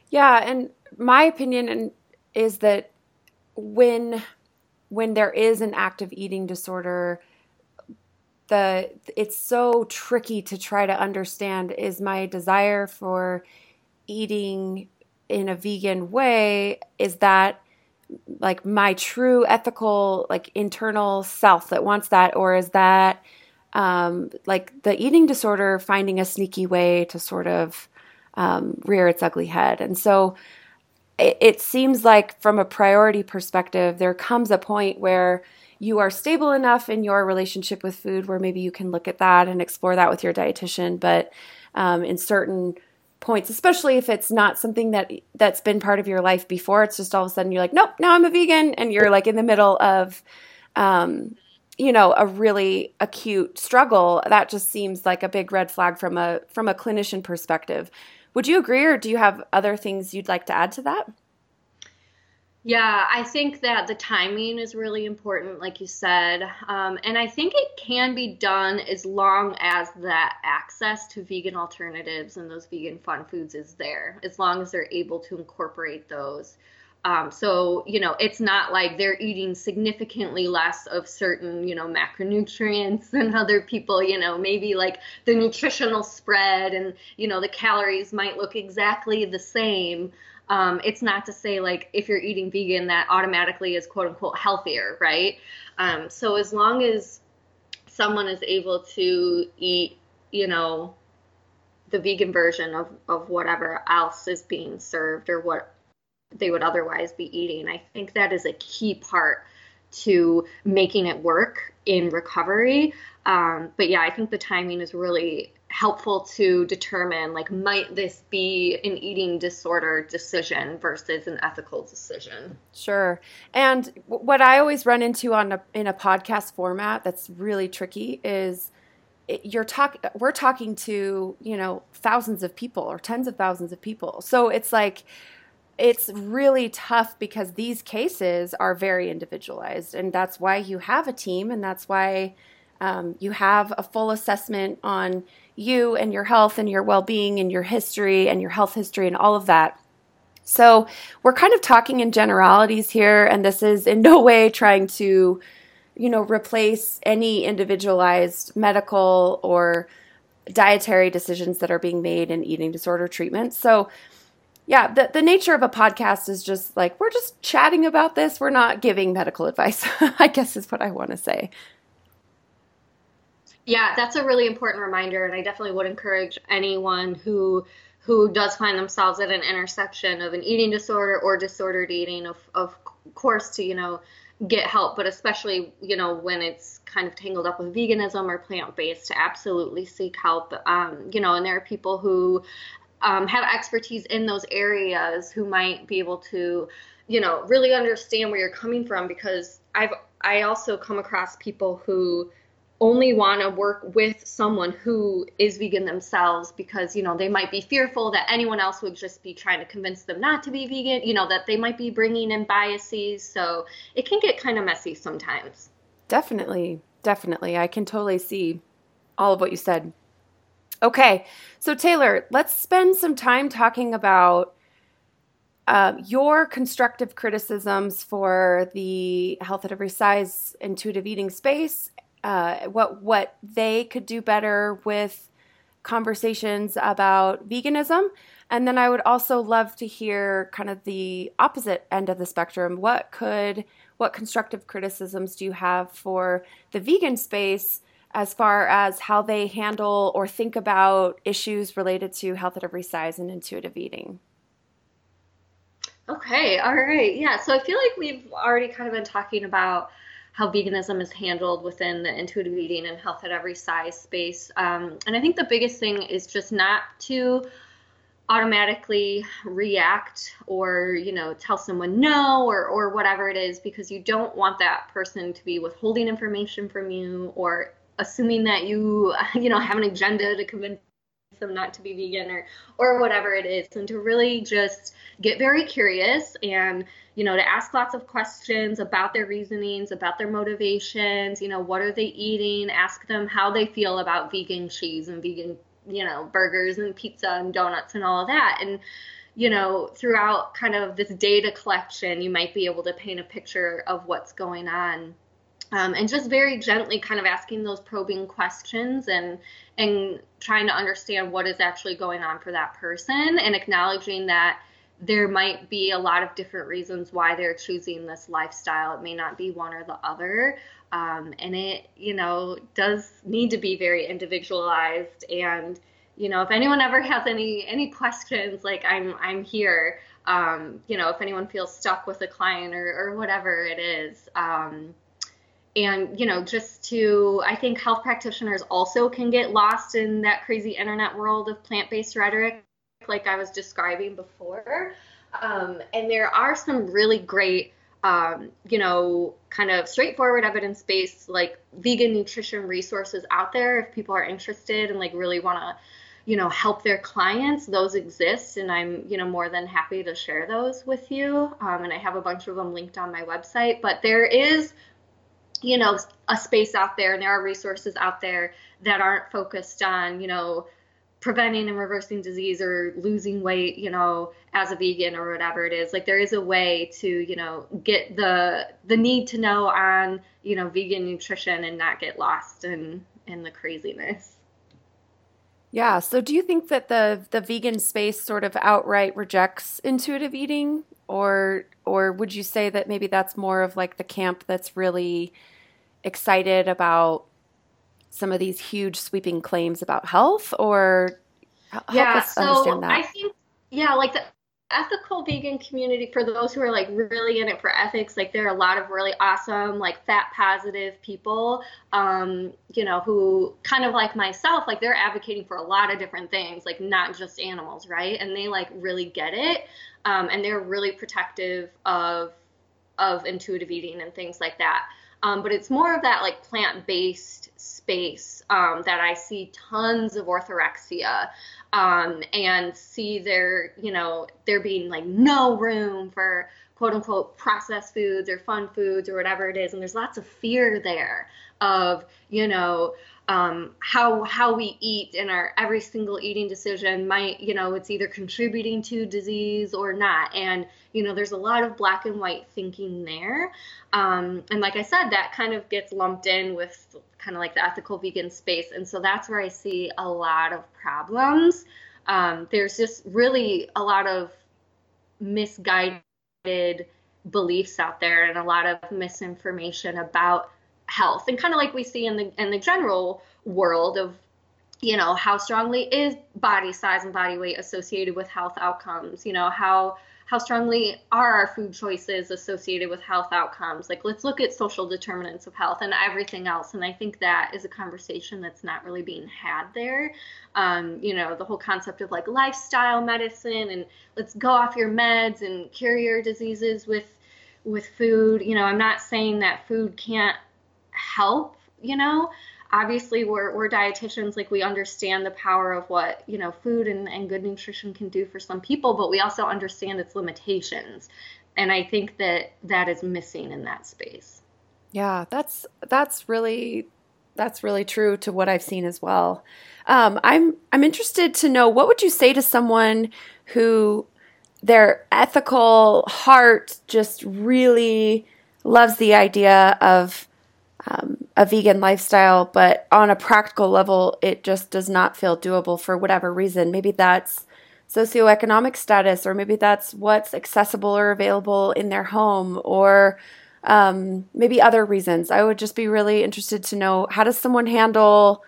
Yeah, and my opinion is that when when there is an active eating disorder the it's so tricky to try to understand is my desire for eating in a vegan way is that like my true ethical like internal self that wants that or is that um, like the eating disorder finding a sneaky way to sort of um, rear its ugly head and so it, it seems like from a priority perspective there comes a point where you are stable enough in your relationship with food where maybe you can look at that and explore that with your dietitian. But um, in certain points, especially if it's not something that that's been part of your life before, it's just all of a sudden you're like, nope, now I'm a vegan, and you're like in the middle of, um, you know, a really acute struggle. That just seems like a big red flag from a from a clinician perspective. Would you agree, or do you have other things you'd like to add to that? Yeah, I think that the timing is really important, like you said. Um, and I think it can be done as long as that access to vegan alternatives and those vegan fun foods is there, as long as they're able to incorporate those. Um, so, you know, it's not like they're eating significantly less of certain, you know, macronutrients than other people, you know, maybe like the nutritional spread and, you know, the calories might look exactly the same. Um, it's not to say like if you're eating vegan that automatically is quote unquote healthier, right? Um, so as long as someone is able to eat, you know, the vegan version of, of whatever else is being served or what they would otherwise be eating, I think that is a key part to making it work in recovery. Um, but yeah, I think the timing is really helpful to determine like might this be an eating disorder decision versus an ethical decision? Sure. And what i always run into on a, in a podcast format that's really tricky is you're talking we're talking to you know thousands of people or tens of thousands of people. So it's like it's really tough because these cases are very individualized and that's why you have a team and that's why um, you have a full assessment on you and your health and your well being and your history and your health history and all of that. So, we're kind of talking in generalities here, and this is in no way trying to, you know, replace any individualized medical or dietary decisions that are being made in eating disorder treatment. So, yeah, the, the nature of a podcast is just like we're just chatting about this. We're not giving medical advice, I guess is what I want to say. Yeah, that's a really important reminder, and I definitely would encourage anyone who who does find themselves at an intersection of an eating disorder or disordered eating, of of course, to you know get help, but especially you know when it's kind of tangled up with veganism or plant based, to absolutely seek help. Um, you know, and there are people who um, have expertise in those areas who might be able to, you know, really understand where you're coming from because I've I also come across people who only want to work with someone who is vegan themselves because you know they might be fearful that anyone else would just be trying to convince them not to be vegan you know that they might be bringing in biases. So it can get kind of messy sometimes. Definitely definitely. I can totally see all of what you said okay so taylor let's spend some time talking about uh, your constructive criticisms for the health at every size intuitive eating space uh, what what they could do better with conversations about veganism. And then I would also love to hear kind of the opposite end of the spectrum. What could what constructive criticisms do you have for the vegan space as far as how they handle or think about issues related to health at every size and intuitive eating? Okay, all right. Yeah, so I feel like we've already kind of been talking about how veganism is handled within the intuitive eating and health at every size space. Um, and I think the biggest thing is just not to automatically react or you know tell someone no or or whatever it is because you don't want that person to be withholding information from you or assuming that you you know have an agenda to convince them not to be vegan or or whatever it is. And to really just get very curious and you know to ask lots of questions about their reasonings about their motivations you know what are they eating? Ask them how they feel about vegan cheese and vegan you know burgers and pizza and donuts and all of that. And you know throughout kind of this data collection you might be able to paint a picture of what's going on um, and just very gently kind of asking those probing questions and and trying to understand what is actually going on for that person and acknowledging that there might be a lot of different reasons why they're choosing this lifestyle. It may not be one or the other. Um, and it, you know, does need to be very individualized. And, you know, if anyone ever has any any questions, like I'm I'm here. Um, you know, if anyone feels stuck with a client or, or whatever it is. Um, and you know just to i think health practitioners also can get lost in that crazy internet world of plant-based rhetoric like i was describing before. Um, and there are some really great um, you know kind of straightforward evidence-based like vegan nutrition resources out there if people are interested and like really want to you know help their clients. Those exist and i'm you know more than happy to share those with you. Um, and i have a bunch of them linked on my website. But there is you know a space out there and there are resources out there that aren't focused on you know preventing and reversing disease or losing weight you know as a vegan or whatever it is. Like there is a way to you know get the the need to know on you know vegan nutrition and not get lost in in the craziness. Yeah. So do you think that the the vegan space sort of outright rejects intuitive eating? Or or would you say that maybe that's more of like the camp that's really excited about some of these huge sweeping claims about health or help yeah, us so that? I think yeah, like the ethical vegan community for those who are like really in it for ethics like there are a lot of really awesome like fat positive people um you know who kind of like myself like they're advocating for a lot of different things like not just animals right and they like really get it um and they're really protective of of intuitive eating and things like that um, but it's more of that like plant-based space um, that I see tons of orthorexia um, and see there, you know, there being like no room for quote unquote processed foods or fun foods or whatever it is. And there's lots of fear there of, you know, um, how how we eat in our every single eating decision might you know it's either contributing to disease or not. And you know there's a lot of black and white thinking there. Um, and like i said that kind of gets lumped in with kind of like the ethical vegan space. And so that's where i see a lot of problems. Um, there's just really a lot of misguided beliefs out there and a lot of misinformation about health. And kind of like we see in the in the general world of you know how strongly is body size and body weight associated with health outcomes you know how how strongly are our food choices associated with health outcomes? Like let's look at social determinants of health and everything else. And i think that is a conversation that's not really being had there. Um, you know the whole concept of like lifestyle medicine and let's go off your meds and cure your diseases with with food. You know i'm not saying that food can't help, you know. Obviously, we're, we're dietitians, like we understand the power of what, you know, food and, and good nutrition can do for some people, but we also understand its limitations. And I think that that is missing in that space. Yeah, that's that's really that's really true to what I've seen as well. Um, I'm I'm interested to know what would you say to someone who their ethical heart just really loves the idea of um, a vegan lifestyle, but on a practical level, it just does not feel doable for whatever reason. Maybe that's socioeconomic status, or maybe that's what's accessible or available in their home, or um, maybe other reasons. I would just be really interested to know how does someone handle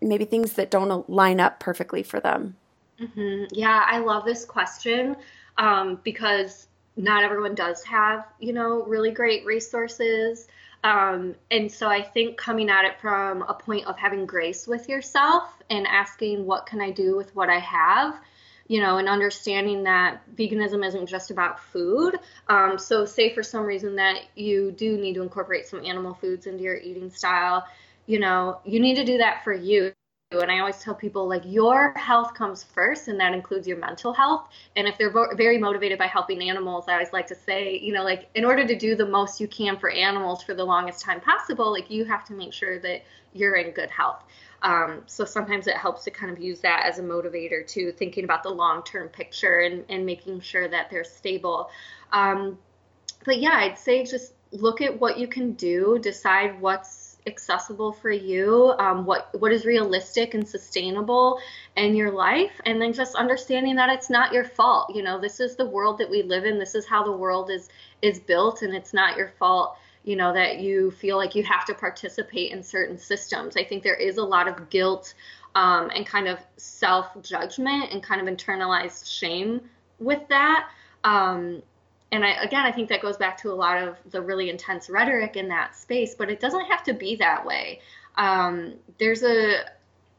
maybe things that don't line up perfectly for them. Mm-hmm. Yeah, I love this question um, because not everyone does have, you know, really great resources. Um, and so I think coming at it from a point of having grace with yourself and asking, what can I do with what I have? You know, and understanding that veganism isn't just about food. Um, so, say for some reason that you do need to incorporate some animal foods into your eating style, you know, you need to do that for you and I always tell people like your health comes first, and that includes your mental health. And if they're vo- very motivated by helping animals, I always like to say, you know, like in order to do the most you can for animals for the longest time possible, like you have to make sure that you're in good health. Um, so sometimes it helps to kind of use that as a motivator to thinking about the long term picture and, and making sure that they're stable. Um, but yeah, I'd say just look at what you can do, decide what's accessible for you, um, what what is realistic and sustainable in your life, and then just understanding that it's not your fault. You know, this is the world that we live in. This is how the world is is built, and it's not your fault. You know that you feel like you have to participate in certain systems. I think there is a lot of guilt um, and kind of self judgment and kind of internalized shame with that. Um, and I, again, I think that goes back to a lot of the really intense rhetoric in that space, but it doesn't have to be that way. Um, there's a,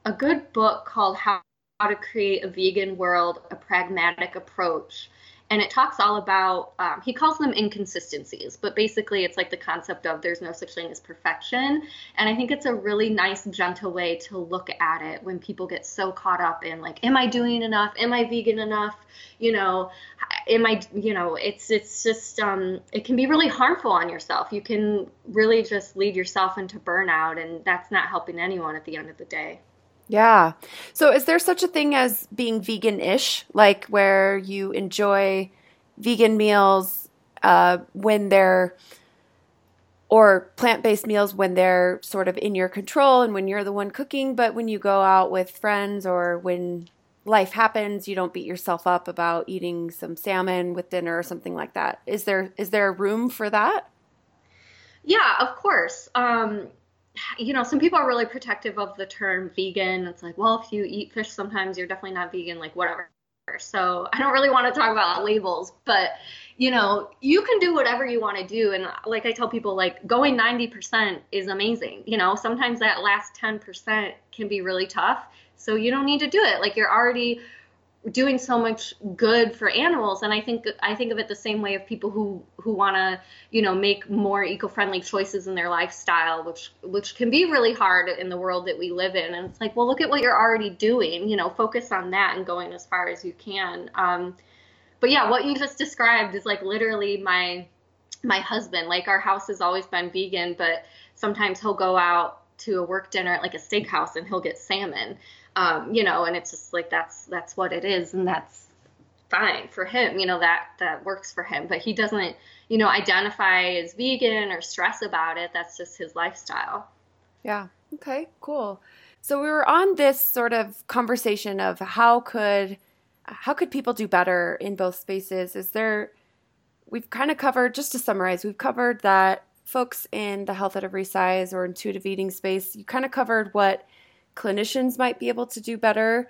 a good book called How, to Create a Vegan World, a Pragmatic Approach. And it talks all about um, he calls them inconsistencies but basically it's like the concept of there's no such thing as perfection. And i think it's a really nice gentle way to look at it when people get so caught up in like am i doing enough? Am i vegan enough? You know am i you know it's it's just um it can be really harmful on yourself. You can really just lead yourself into burnout and that's not helping anyone at the end of the day. Yeah. So is there such a thing as being vegan ish, like where you enjoy vegan meals uh, when they're, or plant based meals when they're sort of in your control and when you're the one cooking, but when you go out with friends or when life happens, you don't beat yourself up about eating some salmon with dinner or something like that. Is there is there room for that? Yeah, of course. Um, you know, some people are really protective of the term vegan. It's like, well, if you eat fish sometimes, you're definitely not vegan, like whatever. So I don't really want to talk about labels, but you know, you can do whatever you want to do. And like I tell people, like going 90% is amazing. You know, sometimes that last 10% can be really tough. So you don't need to do it. Like you're already doing so much good for animals. And i think i think of it the same way of people who who want to you know make more eco-friendly choices in their lifestyle which which can be really hard in the world that we live in. And it's like well look at what you're already doing. You know focus on that and going as far as you can. Um, but yeah what you just described is like literally my my husband. Like our house has always been vegan but sometimes he'll go out to a work dinner at like a steakhouse and he'll get salmon um, you know, and it's just like that's that's what it is, and that's fine for him. You know that that works for him, but he doesn't, you know, identify as vegan or stress about it. That's just his lifestyle. Yeah. Okay. Cool. So we were on this sort of conversation of how could how could people do better in both spaces? Is there we've kind of covered just to summarize, we've covered that folks in the health at every size or intuitive eating space, you kind of covered what clinicians might be able to do better.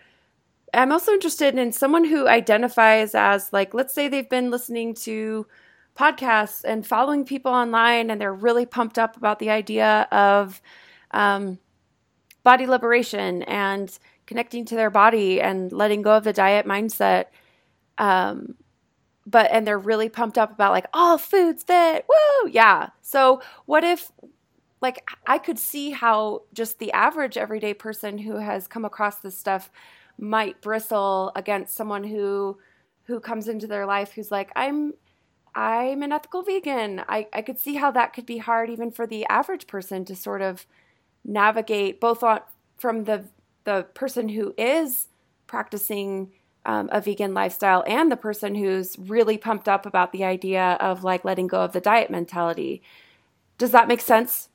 I'm also interested in someone who identifies as, like, let's say they've been listening to podcasts and following people online and they're really pumped up about the idea of um, body liberation and connecting to their body and letting go of the diet mindset. Um, but and they're really pumped up about like all foods fit woo yeah so what if like I could see how just the average everyday person who has come across this stuff might bristle against someone who who comes into their life who's like I'm I'm an ethical vegan. I, I could see how that could be hard even for the average person to sort of navigate both on, from the the person who is practicing um, a vegan lifestyle and the person who's really pumped up about the idea of like letting go of the diet mentality. Does that make sense?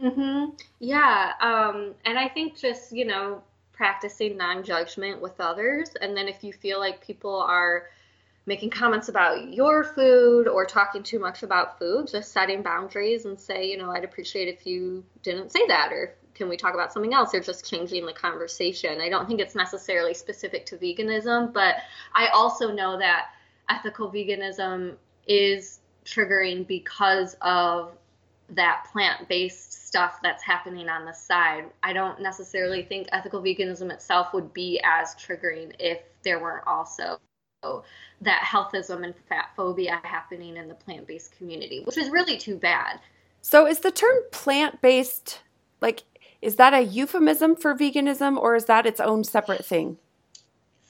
Mhm. Yeah. Um, and I think just, you know, practicing non-judgment with others. And then if you feel like people are making comments about your food or talking too much about food, just setting boundaries and say, you know, I'd appreciate if you didn't say that or can we talk about something else or just changing the conversation. I don't think it's necessarily specific to veganism, but I also know that ethical veganism is triggering because of that plant-based stuff that's happening on the side. I don't necessarily think ethical veganism itself would be as triggering if there weren't also that healthism and fat phobia happening in the plant based community, which is really too bad. So, is the term plant based like is that a euphemism for veganism or is that its own separate thing?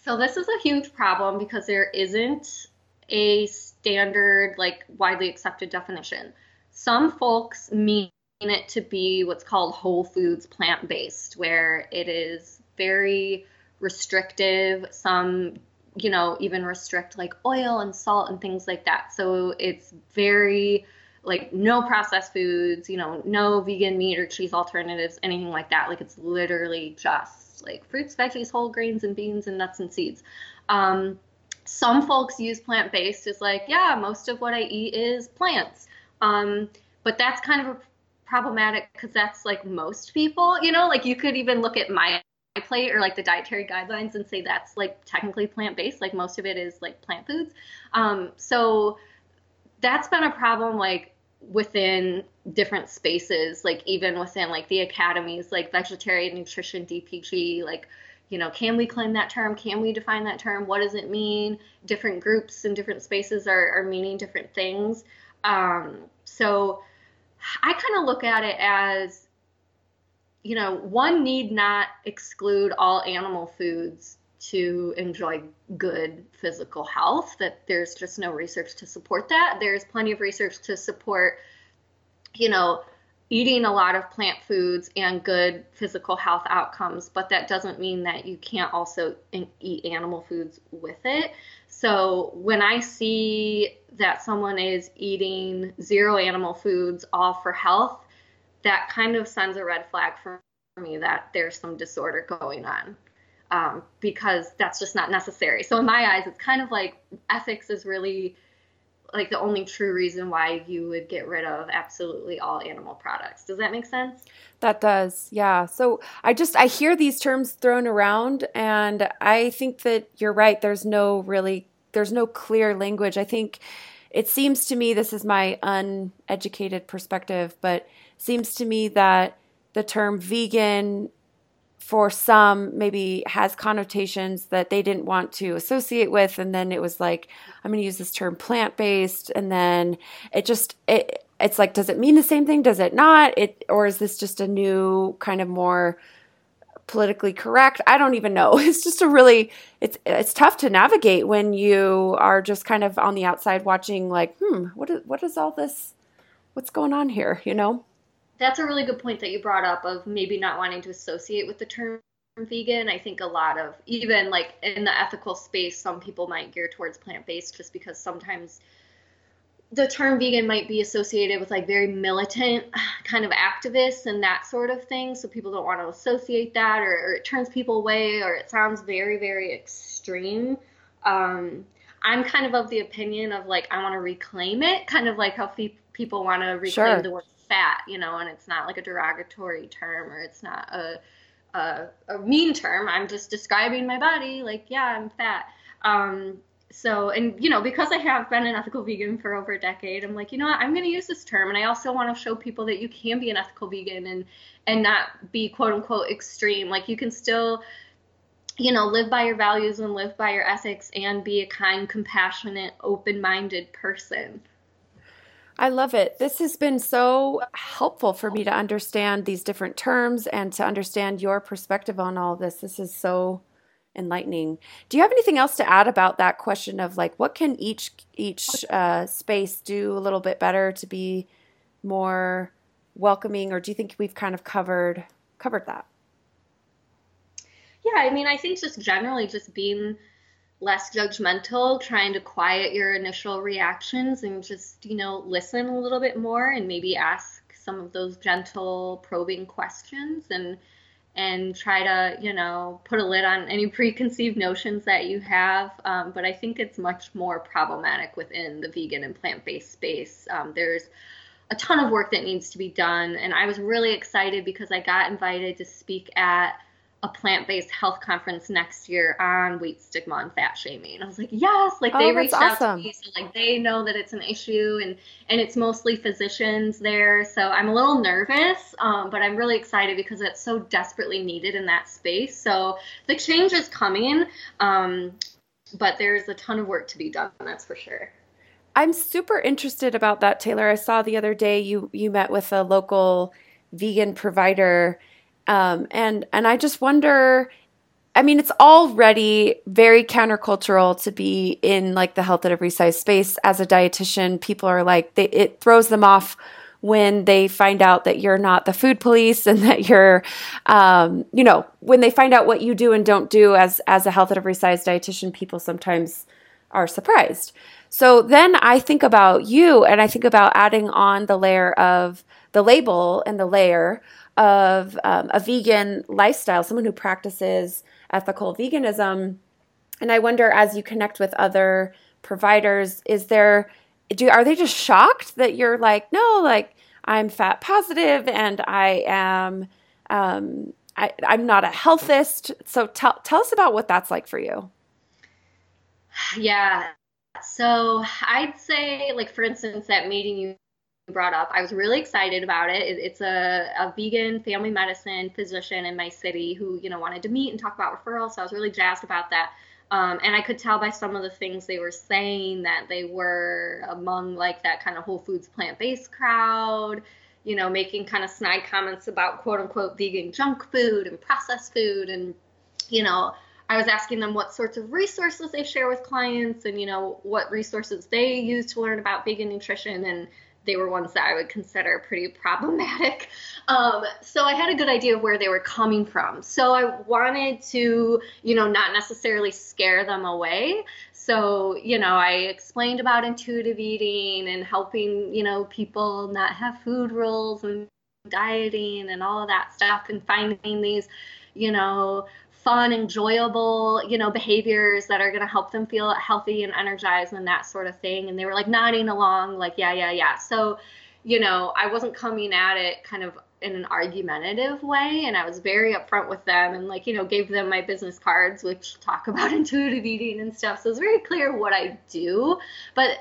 So this is a huge problem because there isn't a standard, like widely accepted definition. Some folks mean it to be what's called whole foods plant based, where it is very restrictive. Some, you know, even restrict like oil and salt and things like that. So it's very like no processed foods, you know, no vegan meat or cheese alternatives, anything like that. Like it's literally just like fruits, veggies, whole grains, and beans and nuts and seeds. Um, some folks use plant based as like, yeah, most of what I eat is plants. Um, but that's kind of problematic because that's like most people, you know, like you could even look at my plate or like the dietary guidelines and say that's like technically plant based. Like most of it is like plant foods. Um, so that's been a problem like within different spaces, like even within like the academies, like vegetarian nutrition, DPG, like you know, can we claim that term? Can we define that term? What does it mean? Different groups and different spaces are, are meaning different things. Um, so I kind of look at it as, you know, one need not exclude all animal foods to enjoy good physical health, that there's just no research to support that. There's plenty of research to support, you know, eating a lot of plant foods and good physical health outcomes, but that doesn't mean that you can't also eat animal foods with it. So when I see that someone is eating zero animal foods, all for health, that kind of sends a red flag for me that there's some disorder going on. Um, because that's just not necessary. So in my eyes, it's kind of like ethics is really like the only true reason why you would get rid of absolutely all animal products. Does that make sense? That does. Yeah. So I just I hear these terms thrown around and I think that you're right. There's no really there's no clear language. I think it seems to me this is my uneducated perspective, but seems to me that the term vegan for some maybe has connotations that they didn't want to associate with and then it was like i'm going to use this term plant based and then it just it it's like does it mean the same thing? Does it not? It or is this just a new kind of more politically correct? I don't even know. It's just a really it's it's tough to navigate when you are just kind of on the outside watching like hmm what is what is all this what's going on here? You know that's a really good point that you brought up of maybe not wanting to associate with the term vegan. I think a lot of even like in the ethical space, some people might gear towards plant based just because sometimes the term vegan might be associated with like very militant kind of activists and that sort of thing. So people don't want to associate that, or, or it turns people away, or it sounds very, very extreme. Um, I'm kind of of the opinion of like I want to reclaim it, kind of like how people want to reclaim sure. the word fat, you know, and it's not like a derogatory term or it's not a, a, a mean term. I'm just describing my body, like, yeah, I'm fat. Um, so, and you know, because I have been an ethical vegan for over a decade, I'm like, you know what, I'm going to use this term, and I also want to show people that you can be an ethical vegan and and not be quote unquote extreme. Like you can still you know, live by your values and live by your ethics and be a kind, compassionate, open minded person. I love it. This has been so helpful for me to understand these different terms and to understand your perspective on all this. This is so enlightening. Do you have anything else to add about that question of like what can each each uh, space do a little bit better to be more welcoming, or do you think we've kind of covered covered that? Yeah, I mean, I think just generally just being less judgmental, trying to quiet your initial reactions and just, you know, listen a little bit more and maybe ask some of those gentle probing questions and and try to, you know, put a lid on any preconceived notions that you have. Um, but I think it's much more problematic within the vegan and plant-based space. Um, there's a ton of work that needs to be done, and I was really excited because I got invited to speak at a plant-based health conference next year on weight stigma and fat shaming. I was like, yes, like they oh, reached awesome. out to me, so like they know that it's an issue, and and it's mostly physicians there. So I'm a little nervous, um, but I'm really excited because it's so desperately needed in that space. So the change is coming, um, but there's a ton of work to be done. That's for sure. I'm super interested about that, Taylor. I saw the other day you you met with a local vegan provider Um, and and I just wonder. I mean, it's already very countercultural to be in like the health at every size space as a dietitian. People are like, they, it throws them off when they find out that you're not the food police and that you're, um, you know, when they find out what you do and don't do as as a health at every size dietitian, people sometimes are surprised. So then I think about you and I think about adding on the layer of the label and the layer of um, a vegan lifestyle, someone who practices ethical veganism. And I wonder, as you connect with other providers, is there do are they just shocked that you're like, no, like I'm fat positive and I am um, I, I'm not a healthist. So tell tell us about what that's like for you. Yeah. So I'd say, like for instance, that meeting you brought up. I was really excited about it. It's a, a vegan family medicine physician in my city who, you know, wanted to meet and talk about referrals. So I was really jazzed about that. Um, and I could tell by some of the things they were saying that they were among like that kind of Whole Foods plant based crowd, you know, making kind of snide comments about quote unquote vegan junk food and processed food. And, you know, I was asking them what sorts of resources they share with clients and, you know, what resources they use to learn about vegan nutrition. And they were ones that I would consider pretty problematic. Um, so I had a good idea of where they were coming from. So I wanted to, you know, not necessarily scare them away. So, you know, I explained about intuitive eating and helping, you know, people not have food rules and dieting and all of that stuff and finding these, you know, fun, enjoyable, you know, behaviors that are going to help them feel healthy and energized and that sort of thing. And they were like nodding along, like, yeah, yeah, yeah. So, you know, I wasn't coming at it kind of in an argumentative way. And I was very upfront with them and, like, you know, gave them my business cards, which talk about intuitive eating and stuff. So it's very clear what I do. But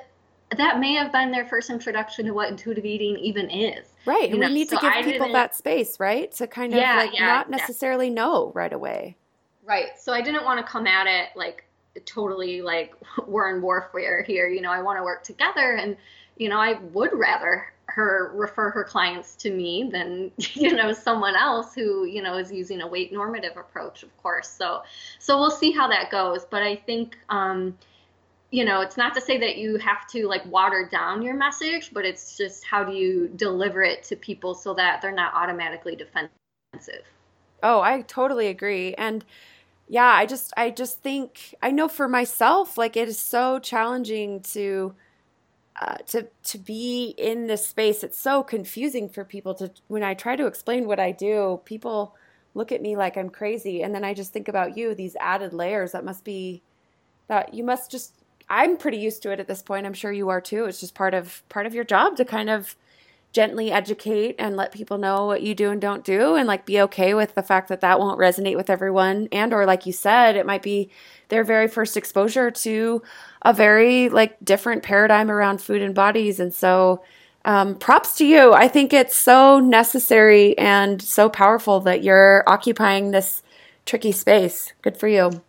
that may have been their first introduction to what intuitive eating even is. Right. And we need so to give I people that space, right? To kind of yeah, like yeah, not necessarily yeah. know right away. Right. So I didn't want to come at it like totally like we're in warfare here. You know, I want to work together and, you know, I would rather her refer her clients to me than, you know, someone else who, you know, is using a weight normative approach, of course. So, so we'll see how that goes. But I think, um, you know, it's not to say that you have to like water down your message, but it's just how do you deliver it to people so that they're not automatically defensive. Oh, I totally agree. And yeah, I just I just think I know for myself like it is so challenging to uh, to to be in this space. It's so confusing for people to when I try to explain what I do, people look at me like I'm crazy and then I just think about you these added layers that must be that you must just I'm pretty used to it at this point. I'm sure you are too. It's just part of part of your job to kind of gently educate and let people know what you do and don't do and like be okay with the fact that that won't resonate with everyone. And or like you said it might be their very first exposure to a very like different paradigm around food and bodies. And so um, props to you. I think it's so necessary and so powerful that you're occupying this tricky space. Good for you.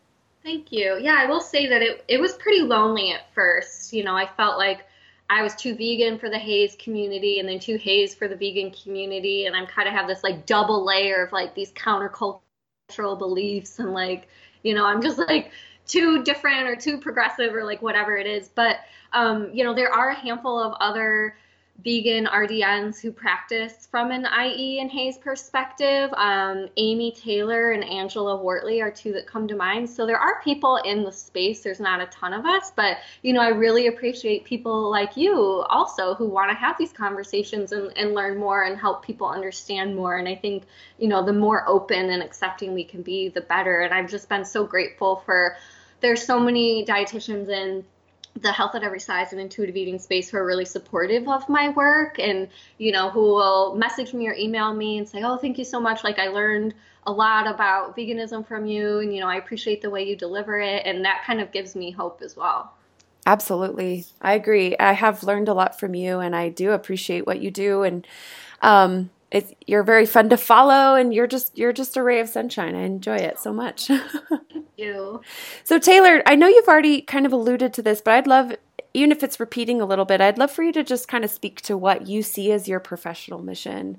Thank you. Yeah i will say that it, it was pretty lonely at first. You know i felt like I was too vegan for the HAES community and then too HAES for the vegan community. And I'm kind of have this like double layer of like these countercultural beliefs and like, you know, I'm just like too different or too progressive or like whatever it is. But, um, you know, there are a handful of other vegan RDNs who practice from an IE and HAES perspective. Um, Amy Taylor and Angela Wortley are two that come to mind. So there are people in the space. There's not a ton of us, but you know, I really appreciate people like you also who want to have these conversations and, and learn more and help people understand more. And I think, you know, the more open and accepting we can be, the better. And I've just been so grateful for there's so many dietitians and the health at every size and intuitive eating space who are really supportive of my work and you know who will message me or email me and say oh thank you so much. Like i learned a lot about veganism from you and you know i appreciate the way you deliver it. And that kind of gives me hope as well. Absolutely. I agree. I have learned a lot from you and i do appreciate what you do. And um, it's you're very fun to follow and you're just you're just a ray of sunshine. I enjoy it so much. Thank you. So Taylor, I know you've already kind of alluded to this, but I'd love even if it's repeating a little bit, I'd love for you to just kind of speak to what you see as your professional mission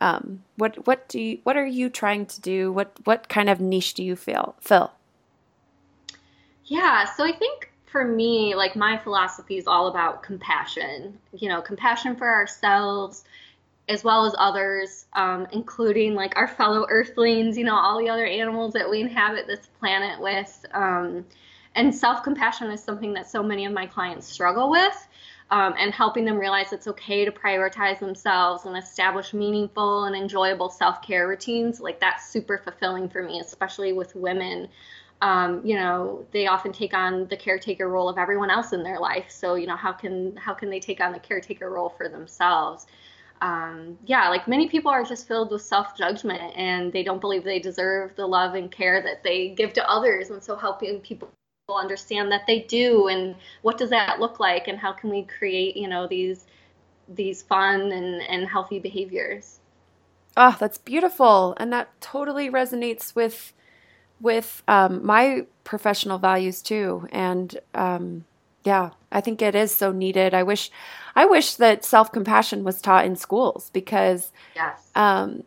Um, what what do you, what are you trying to do? What what kind of niche do you feel fill? Yeah, so I think for me, like my philosophy is all about compassion. You know, compassion for ourselves as well as others, um, including like our fellow Earthlings. You know, all the other animals that we inhabit this planet with. Um, and self compassion is something that so many of my clients struggle with. Um, and helping them realize it's okay to prioritize themselves and establish meaningful and enjoyable self care routines. Like that's super fulfilling for me, especially with women. Um, you know, they often take on the caretaker role of everyone else in their life. So, you know, how can how can they take on the caretaker role for themselves? Um, yeah, like many people are just filled with self judgment and they don't believe they deserve the love and care that they give to others. And so, helping people understand that they do and what does that look like and how can we create you know these these fun and, and healthy behaviors? Oh that's beautiful. And that totally resonates with with um, my professional values too. And um, yeah i think it is so needed i wish i wish that self-compassion was taught in schools because yes. um,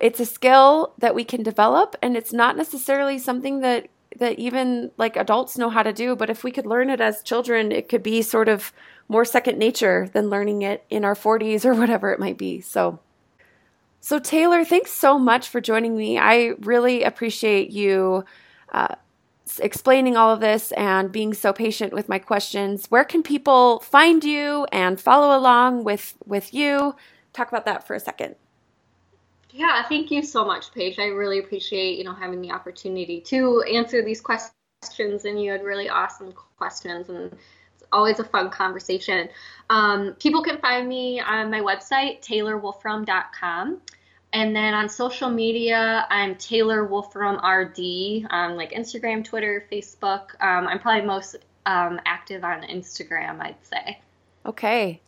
it's a skill that we can develop and it's not necessarily something that that even like adults know how to do. But if we could learn it as children, it could be sort of more second nature than learning it in our 40s or whatever it might be. So, so Taylor, thanks so much for joining me. I really appreciate you uh, explaining all of this and being so patient with my questions. Where can people find you and follow along with with you? Talk about that for a second. Yeah, thank you so much, Paige. I really appreciate you know having the opportunity to answer these questions, and you had really awesome questions, and it's always a fun conversation. Um, people can find me on my website, taylorwolfram.com. And then on social media, I'm Taylor Wolfram RD on like Instagram, Twitter, Facebook. Um, I'm probably most um, active on Instagram, I'd say. Okay.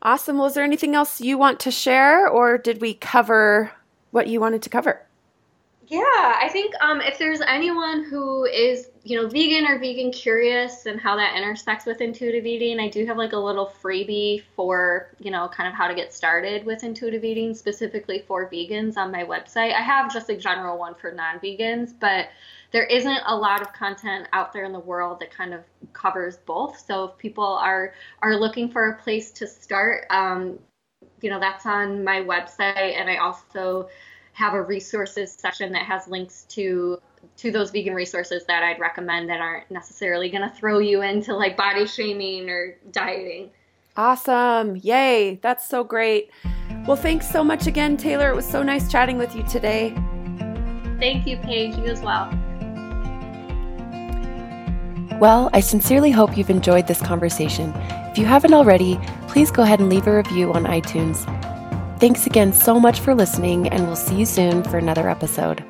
Awesome. Was there anything else you want to share, or did we cover what you wanted to cover. Yeah, I think um, if there's anyone who is, you know, vegan or vegan curious and how that intersects with intuitive eating, I do have like a little freebie for, you know, kind of how to get started with intuitive eating specifically for vegans on my website. I have just a general one for non vegans, but there isn't a lot of content out there in the world that kind of covers both. So if people are are looking for a place to start, um, you know, that's on my website. And I also have a resources section that has links to to those vegan resources that I'd recommend that aren't necessarily going to throw you into like body shaming or dieting. Awesome. Yay. That's so great. Well, thanks so much again, Taylor. It was so nice chatting with you today. Thank you, Paige. You as well. Well, I sincerely hope you've enjoyed this conversation. If you haven't already, please go ahead and leave a review on iTunes. Thanks again so much for listening, and we'll see you soon for another episode.